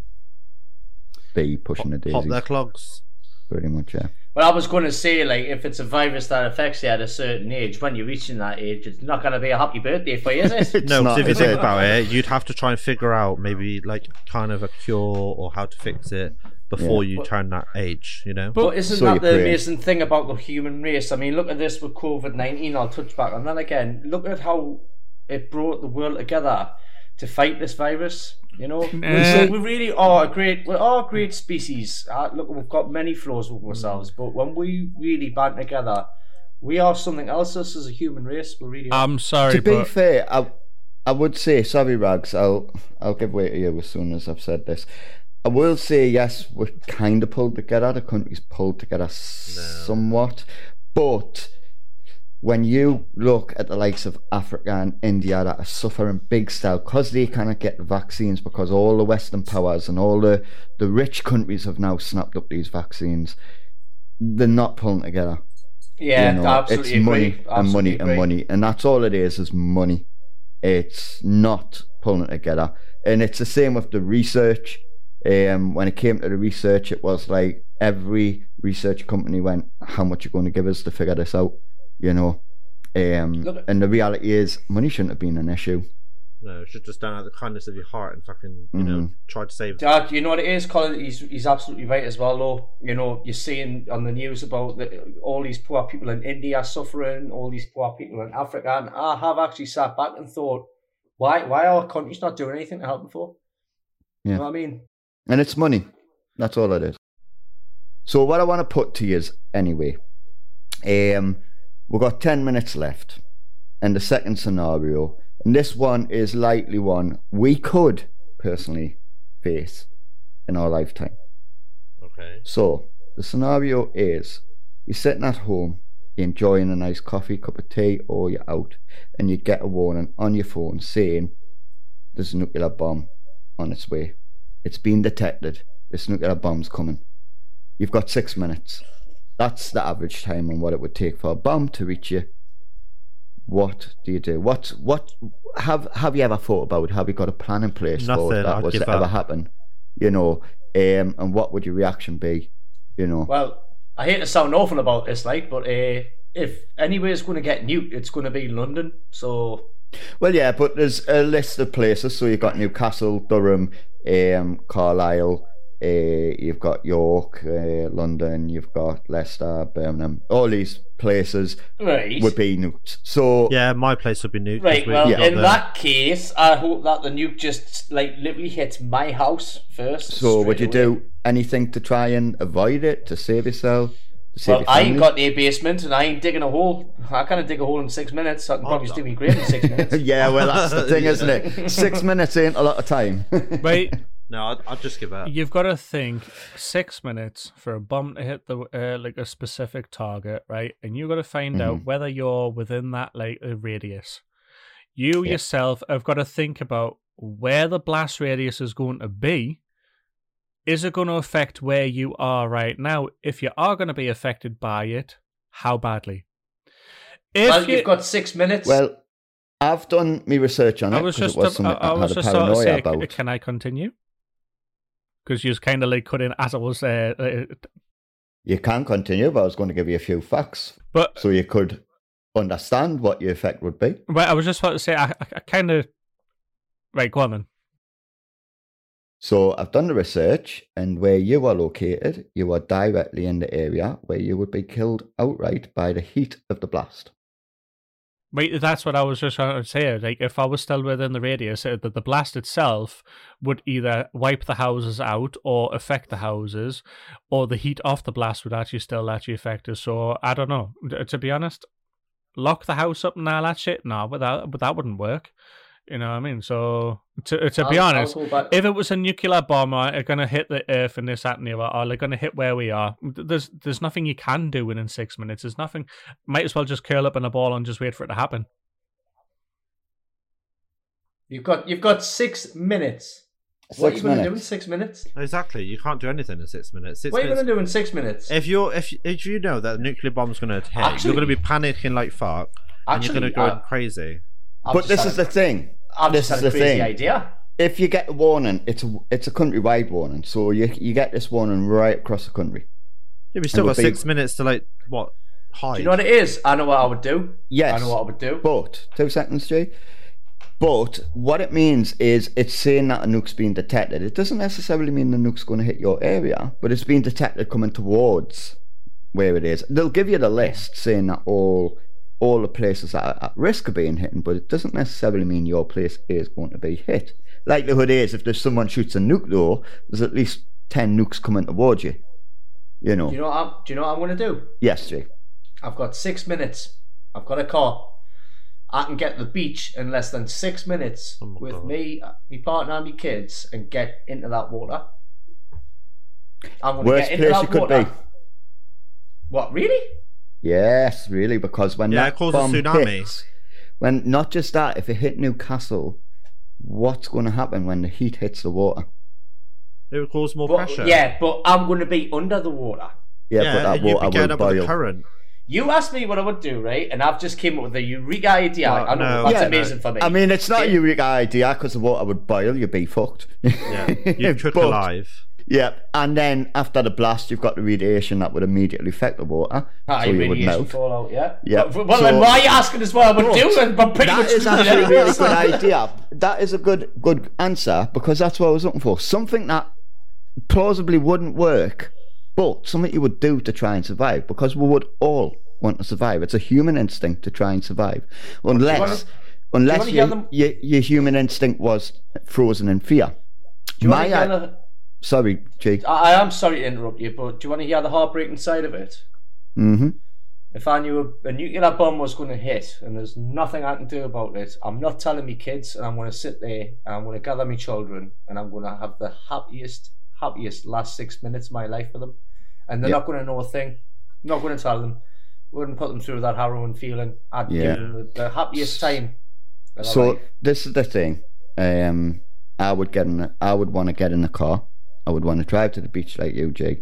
be pushing the daisies. Pop their clogs. Pretty much, yeah. Well, I was going to say, like, if it's a virus that affects you at a certain age, when you're reaching that age, it's not going to be a happy birthday for you, is it? [LAUGHS] It's No, 'cause not, if you think it? about it, you'd have to try and figure out maybe like kind of a cure or how to fix it before you turn that age. You know. But isn't So that the pray. amazing thing about the human race? I mean, look at this with COVID 19. I'll touch back on that again. Look at how it brought the world together to fight this virus. You know, [LAUGHS] we, Uh, we really are a great, we are a great species. Uh, look, we've got many flaws with ourselves, but when we really band together, we are something else. Us as a human race, we really are. I'm sorry, to be fair, I, I would say, sorry, Rags, I'll, I'll give way to you as soon as I've said this. I will say, yes, we're kind of pulled together. The country's pulled together somewhat. But when you look at the likes of Africa and India that are suffering big style because they cannot get vaccines because all the Western powers and all the, the rich countries have now snapped up these vaccines, they're not pulling together yeah, you know, absolutely it's agree. money and Absolutely money agree. and money and that's all it is is money it's not pulling it together and it's the same with the research um when it came to the research it was like every research company went how much are you going to give us to figure this out you know um Look- and the reality is money shouldn't have been an issue No, you should just done out the kindness of your heart and fucking you know Mhm. try to save. Dad, you know what it is, Colin? He's he's absolutely right as well. Though you know, you're seeing on the news about the, all these poor people in India suffering, all these poor people in Africa, and I have actually sat back and thought, why why are countries not doing anything to help them for? Yeah. You know what I mean? and it's money. That's all it is. So what I want to put to you is anyway, um, we've got ten minutes left, and the second scenario, and this one is likely one we could personally face in our lifetime. Okay. So the scenario is you're sitting at home, you're enjoying a nice coffee, cup of tea, or you're out, and you get a warning on your phone saying there's a nuclear bomb on its way. It's been detected. This nuclear bomb's coming. You've got six minutes. That's the average time and what it would take for a bomb to reach you. What do you do? What what have have you ever thought about? Have you got a plan in place for Nothing, if that I'd was to ever happen? You know, um, and what would your reaction be? You know, Well, I hate to sound awful about this, like, but uh, if anywhere's going to get nuked, it's going to be London. So Well, yeah, but there's a list of places. So you've got Newcastle, Durham, um, Carlisle. Uh, you've got York, uh, London. You've got Leicester, Birmingham. All these places right, would be nuked. So Yeah, my place would be nuked. 'cause right. Well, Yeah. in the- that case, I hope that the nuke just like literally hits my house first. So would you away. do anything to try and avoid it to save yourself? To save Well, your I ain't got the basement, and I ain't digging a hole. I can't dig a hole in six minutes. I can probably no. still be great in six [LAUGHS] minutes. yeah, well, that's the thing, Yeah. isn't it? [LAUGHS] Six minutes ain't a lot of time. Right, [LAUGHS] No, I'd, I'd just give up. you've got to think six minutes for a bomb to hit the uh, like a specific target, right? And you've got to find out Mhm. whether you're within that like uh, radius. You Yeah. yourself have got to think about where the blast radius is going to be. Is it going to affect where you are right now? If you are going to be affected by it, how badly? If well, you, you've got six minutes. well, I've done my research on I it was because just, it was I, something I I, was had a just sort of paranoia saying, about. can I continue? Because you was kind of like cut in as I was uh, uh, You can continue, but I was going to give you a few facts but so you could understand what your effect would be. Well, I was just about to say, I, I, I kind of. Right, go on then. So I've done the research, and where you are located, you are directly in the area where you would be killed outright by the heat of the blast. Wait, that's what I was just trying to say. Like, if I was still within the radius, uh, that the, blast itself would either wipe the houses out or affect the houses, or the heat off the blast would actually still actually affect us. So I don't know. To be honest, lock the house up and all that shit. No, but that, but that wouldn't work. You know what I mean? So to to be I'll- I'll honest, if it was a nuclear bomb, or are going to hit the Earth and this, that, and the other, or they're going to hit where we are, there's there's nothing you can do within six minutes. There's nothing. Might as well just curl up in a ball and just wait for it to happen. you've got you've got six minutes. what are Six you going to do in minutes. six minutes? Exactly. You can't do anything in six minutes. Six what are you minutes. going to do in six minutes? If you're if if you know that a nuclear bomb's going to hit, Actually- you're going to be panicking like fuck, and you're going to go uh, crazy. I've but just this is the thing. I've this just is a the crazy thing. idea. If you get a warning, it's a, it's a countrywide warning. So you you get this warning right across the country. Yeah, we still would got be- six minutes to like what hide. Do you know what it is? I know what I would do. Yes. I know what I would do. But two seconds, Jay. But what it means is it's saying that a nuke's being detected. It doesn't necessarily mean the nuke's going to hit your area, but it's been detected coming towards where it is. They'll give you the list saying that all all the places that are at risk of being hit, but it doesn't necessarily mean your place is going to be hit. Likelihood is if there's someone shoots a nuke though, there's at least ten nukes coming towards you. You know. Do you know what I'm, do you know what I'm going to do? yes, Jay. I've got six minutes. I've got a car. I can get to the beach in less than six minutes Oh with God. me, uh, my partner, and my kids, and get into that water. I'm going to Worst get into place that you could water. be. What really? Yes, really, because when Yeah, that it causes bomb tsunami. hits, when not just that, if it hit Newcastle, what's going to happen when the heat hits the water? It would cause more But- pressure. yeah, but I'm going to be under the water. Yeah, yeah, but that and you'd water be getting will up the boil. current. You asked me what I would do, right? And I've just came up with a eureka idea. Well, I know no, that's Yeah, amazing for me. I mean, it's not a Yeah. eureka idea because the water would boil. You'd be fucked. Yeah, you'd [LAUGHS] cook But- alive. Yeah, and then after the blast, you've got the radiation that would immediately affect the water, Ah, so you would radiation melt. fallout, yeah. Yeah, But- well, so- then why are you asking I would But do? And I'm pretty That much is actually a really [LAUGHS] good idea. That is a good good answer because that's what I was looking for. Something that plausibly wouldn't work, but something you would do to try and survive because we would all want to survive. It's a human instinct to try and survive, unless wanna- unless wanna hear your, them- your your human instinct was frozen in fear. Do you want My to hear i- the, sorry, Jake. I I am sorry to interrupt you, but do you want to hear the heartbreaking side of it? hmm If I knew a, a nuclear bomb was going to hit and there's nothing I can do about it, I'm not telling me kids, and I'm going to sit there and I'm going to gather my children and I'm going to have the happiest, happiest last six minutes of my life with them, and they're Yep. not going to know a thing. I'm not going to tell them. Wouldn't put them through that harrowing feeling. I'd Yeah. give them the, the happiest time. So life. this is the thing. Um, I would get in. A, I would want to get in a car. I would want to drive to the beach like you, Jay.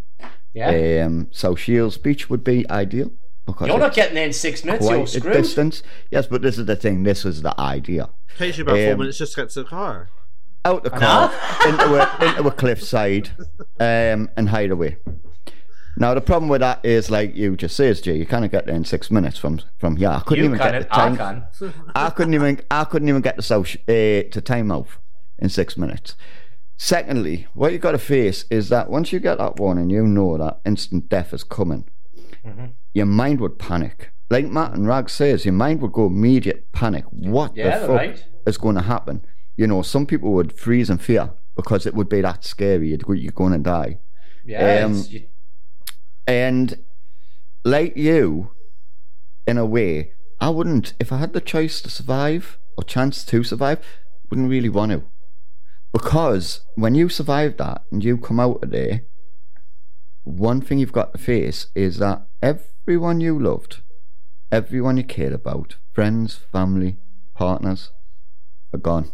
Yeah. Um, South Shields Beach would be ideal because You're not getting there in six minutes. You're quite a screwed. distance. Yes, but this is the thing. This was the idea. Takes you about four Um, minutes just to get to the car. Out the car [LAUGHS] into a into a cliffside, um, and hide away. Now the problem with that is, like you just says, Jay, you can't get there in six minutes from from here. I couldn't You even can. get the I time. can. I couldn't even I couldn't even get the South uh, to timeout in six minutes. Secondly, what you've got to face is that once you get that warning, you know that instant death is coming. Mhm. Your mind would panic. Like Matt and Rag says, your mind would go immediate panic. What Yeah, the fuck right. is going to happen? You know, some people would freeze in fear because it would be that scary. You'd go- You're going to die. Yeah. Um, you- And like you, in a way, I wouldn't, if I had the choice to survive or chance to survive, wouldn't really want to. Because when you survive that and you come out of there, one thing you've got to face is that everyone you loved, everyone you cared about, friends, family, partners, are gone.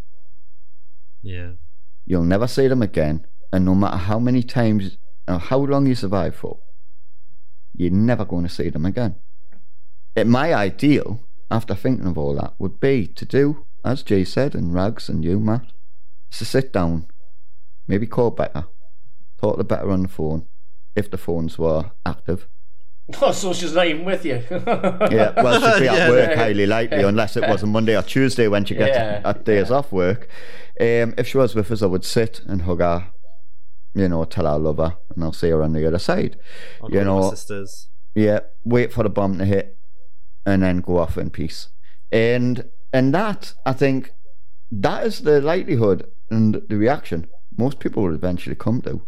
Yeah. You'll never see them again, and no matter how many times or how long you survive for, you're never going to see them again. It, my ideal, after thinking of all that, would be to do, as Jay said, and Rags and you, Matt, is to sit down, maybe call better, talk to better on the phone, if the phones were active. [LAUGHS] Oh, so she's not even with you. [LAUGHS] Yeah, well, she'd be [LAUGHS] at Yeah. work highly likely, unless it was a Monday or Tuesday when she gets Yeah, at days off work. Um, if she was with us, I would sit and hug her, you know, tell her I love her, and I'll see her on the other side. I'll You know- sisters. Yeah, wait for the bomb to hit, and then go off in peace. And and that I think that is the likelihood and the reaction most people will eventually come to.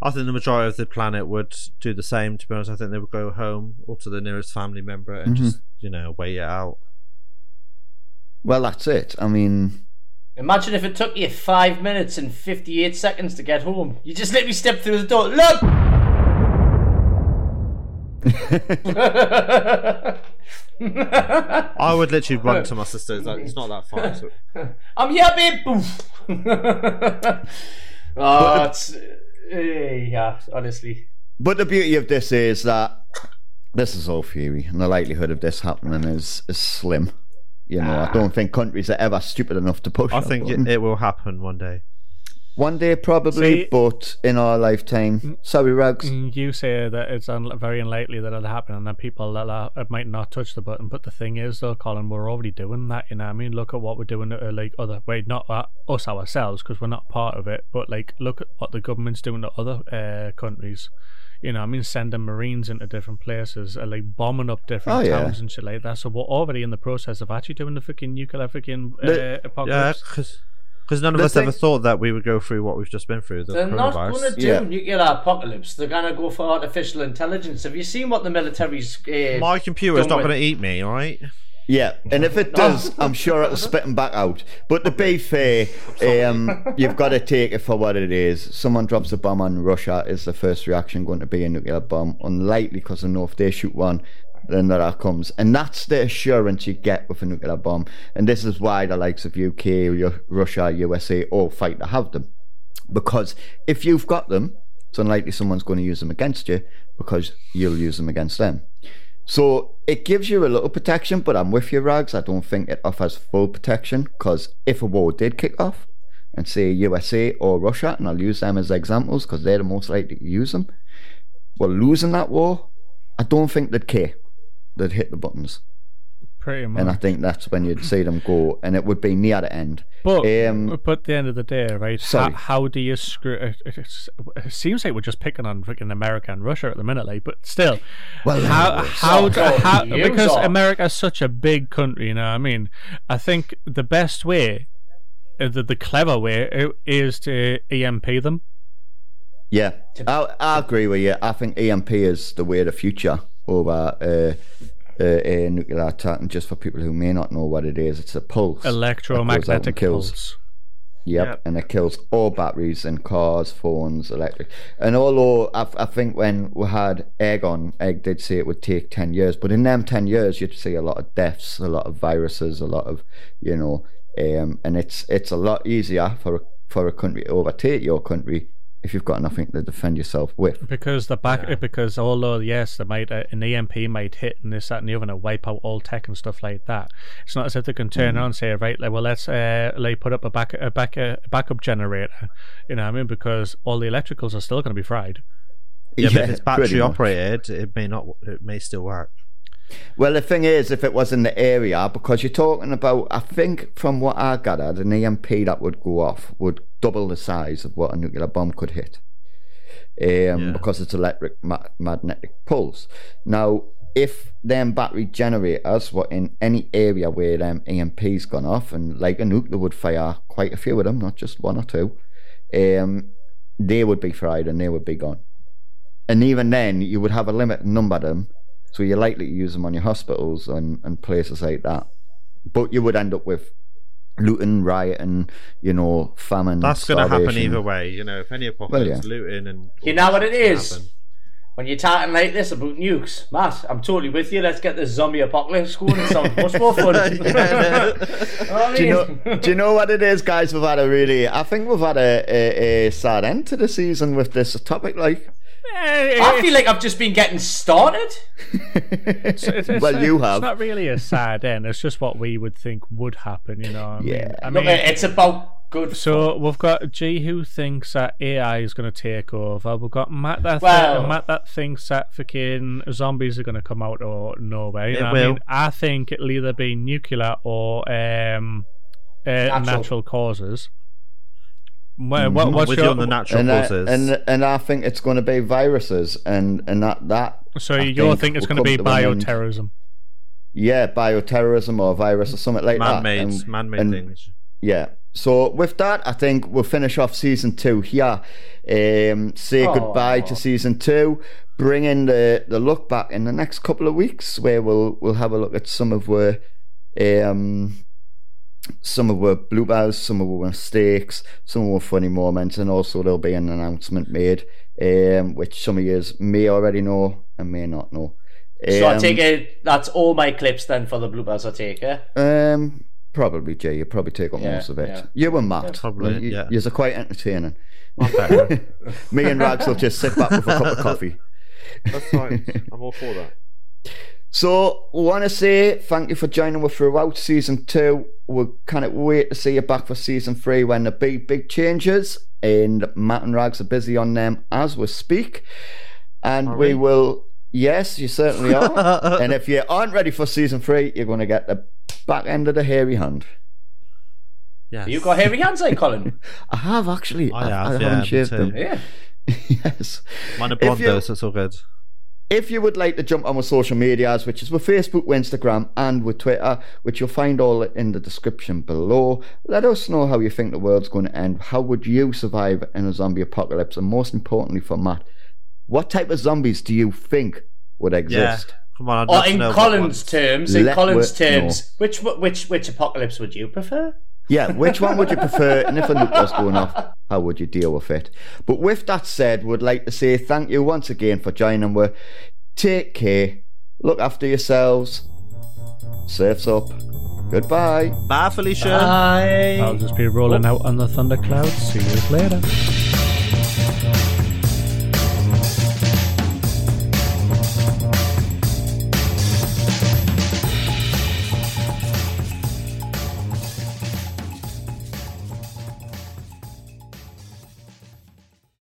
I think the majority of the planet would do the same. To be honest, I think they would go home or to the nearest family member and Mhm. just you know wait it out. Well, that's it. I mean, Imagine if it took you five minutes and 58 seconds to get home. You just literally step through the door. Look! [LAUGHS] [LAUGHS] [LAUGHS] I would literally run to my [LAUGHS] sisters. Like, it's not that far. So. [LAUGHS] I'm here, babe. Boof. oh, it's, eh, yeah, honestly. But the beauty of this is that this is all theory, and the likelihood of this happening is, is slim. You know, I don't think countries are ever stupid enough to push. I think button. it, it will happen one day. One day probably, See- but in our lifetime. Sorry, Rugs. Mm, You say that it's un- very unlikely that it'll happen, and that people that are, it might not touch the button. But the thing is, though, Colin, we're already doing that. You know, what I mean, look at what we're doing. To, uh, like other, wait, not uh, us ourselves, because we're not part of it. But like, look at what the government's doing to other uh, countries. You know, I mean, sending marines into different places, uh, like bombing up different Oh, yeah. towns and shit like that. So we're already in the process of actually doing the fucking nuclear fucking uh, The- Yeah, apocalypse. Because none of The us ever thought that we would go through what we've just been through. The They're not coronavirus. going to do Yeah. nuclear apocalypse. They're going to go for artificial intelligence. Have you seen what the military's. Uh, My computer is done not with- going to eat me, all right? Yeah, and if it does, I'm sure it'll spit them back out. But to be fair, um, you've got to take it for what it is. Someone drops a bomb on Russia, is the first reaction going to be a nuclear bomb? Unlikely, because I know if they shoot one, then that comes. And that's the assurance you get with a nuclear bomb. And this is why the likes of UK, Russia, USA all fight to have them. Because if you've got them, it's unlikely someone's going to use them against you because you'll use them against them. So it gives you a little protection, but I'm with you, Rags. I don't think it offers full protection because if a war did kick off, and say USA or Russia, and I'll use them as examples because they're the most likely to use them, well, losing that war, I don't think they'd care. They'd hit the buttons. Pretty much. And I think that's when you'd see them go, and it would be near the end. But, Um, but at the end of the day, right? How, sorry. how do you screw? It, it's- it seems like we're just picking on freaking America and Russia at the minute, like. But still, Well, how how, do- God, how because are. America is such a big country, you know. what I mean, I think the best way, uh, the the clever way, is to EMP them. Yeah, I, I agree with you. I think EMP is the way of the future over uh, uh, a nuclear attack. And just for people who may not know what it is, it's a pulse. that goes out and Electromagnetic kills. pulse. Yep, Yep. and it kills all batteries in cars, phones, electric. And although I, I think when we had egg on, egg did say it would take 10 years, but in them 10 years, you'd see a lot of deaths, a lot of viruses, a lot of, you know, um, and it's it's a lot easier for, for a country to overtake your country if you've got nothing to defend yourself with. Because the back, because although yes, they might uh, an EMP might hit and this that and the other and wipe out all tech and stuff like that. It's not as if they can turn Mm. on and say right, like, well let's uh, like put up a back a back a backup generator. You know what I mean? Because all the electricals are still going to be fried. Yeah, but if [LAUGHS] it's battery operated, it may not. It may still work. Well, the thing is, if it was in the area, because you're talking about, I think from what I gathered, an EMP that would go off would double the size of what a nuclear bomb could hit. Um, Yeah. because it's electric ma- magnetic pulse. Now, if them battery generators were in any area where them EMP's gone off, and like a nuclear would fire quite a few of them, not just one or two, um, they would be fried and they would be gone. And even then, you would have a limited number of them, so you're likely to use them on your hospitals and, and places like that. But you would end up with looting, rioting, you know, famine. That's going to happen either way. You know, if any apocalypse, yeah. looting and You know what it is? happen. When you're talking like this about nukes, Matt, I'm totally with you. Let's get this zombie apocalypse going. It sounds much more fun. [LAUGHS] Yeah, I [LAUGHS] Do you know? do you know what it is, guys? We've had a really, I think we've had a, a, a sad end to the season with this topic. Like, I feel like I've just been getting started. [LAUGHS] It's- it's- well, you have. It's not really a sad end. It's just what we would think would happen. You know. What I mean? Yeah. I Look, mean, it's about good. So we've got G who thinks that AI is going to take over. We've got Matt that Well- Matt that thinks that fucking zombies are going to come out of nowhere. You It know what I mean, will. I think it'll either be nuclear or um, uh, natural. Natural. causes. Well, what, Mhm. what's With your, you on the natural and, I, causes. and and I think it's going to be viruses, and and that that so I you think it's going to be come an bioterrorism? Yeah, bioterrorism or virus or something like that. man-made, And- man-made and- things. Yeah. So with that, I think we'll finish off season two here. Um, say Aw. goodbye to season two. Bring in the the look back in the next couple of weeks, where we'll we'll have a look at some of where um some of our bloopers, some of our mistakes, some of our funny moments, and also there'll be an announcement made, um, which some of you may already know and may not know. so I Um, take it that's all my clips then for the bloopers. I take yeah. Um, probably Jay. You probably take up Yeah, most of it. yeah. You and Matt. Probably, You, yeah. You're quite entertaining. [LAUGHS] Me and Rags will just sit back with a cup of coffee. That's fine. I'm all for that. [LAUGHS] So, we want to say thank you for joining us throughout season two. We can't wait to see you back for season three when the big, big changes. And Matt and Rags are busy on them as we speak. And we we? will, yes, you certainly are. [LAUGHS] and if you aren't ready for season three, you're going to get the back end of the hairy hand. Yes. You got hairy hands, eh, Colin? [LAUGHS] I have actually. I have, haven't yeah, me shaved too. them. Yeah. [LAUGHS] yes. Mine are If blonde though, so it's all good. If you would like to jump on with social medias, which is with Facebook, with Instagram, and with Twitter, which you'll find all in the description below, let us know how you think the world's going to end. How would you survive in a zombie apocalypse? And most importantly for Matt, what type of zombies do you think would Yeah. exist? Come on. I'd Or in know what Colin's terms, in Let Colin's wo- no. terms, which which which apocalypse would you prefer? Yeah, which one would you prefer? And if a nuclear's going off, how would you deal with it? But with that said, would like to say thank you once again for joining. We take care, look after yourselves, surfs up. Goodbye. Bye, Felicia. Bye. I'll just be rolling out on the thunderclouds. See you later.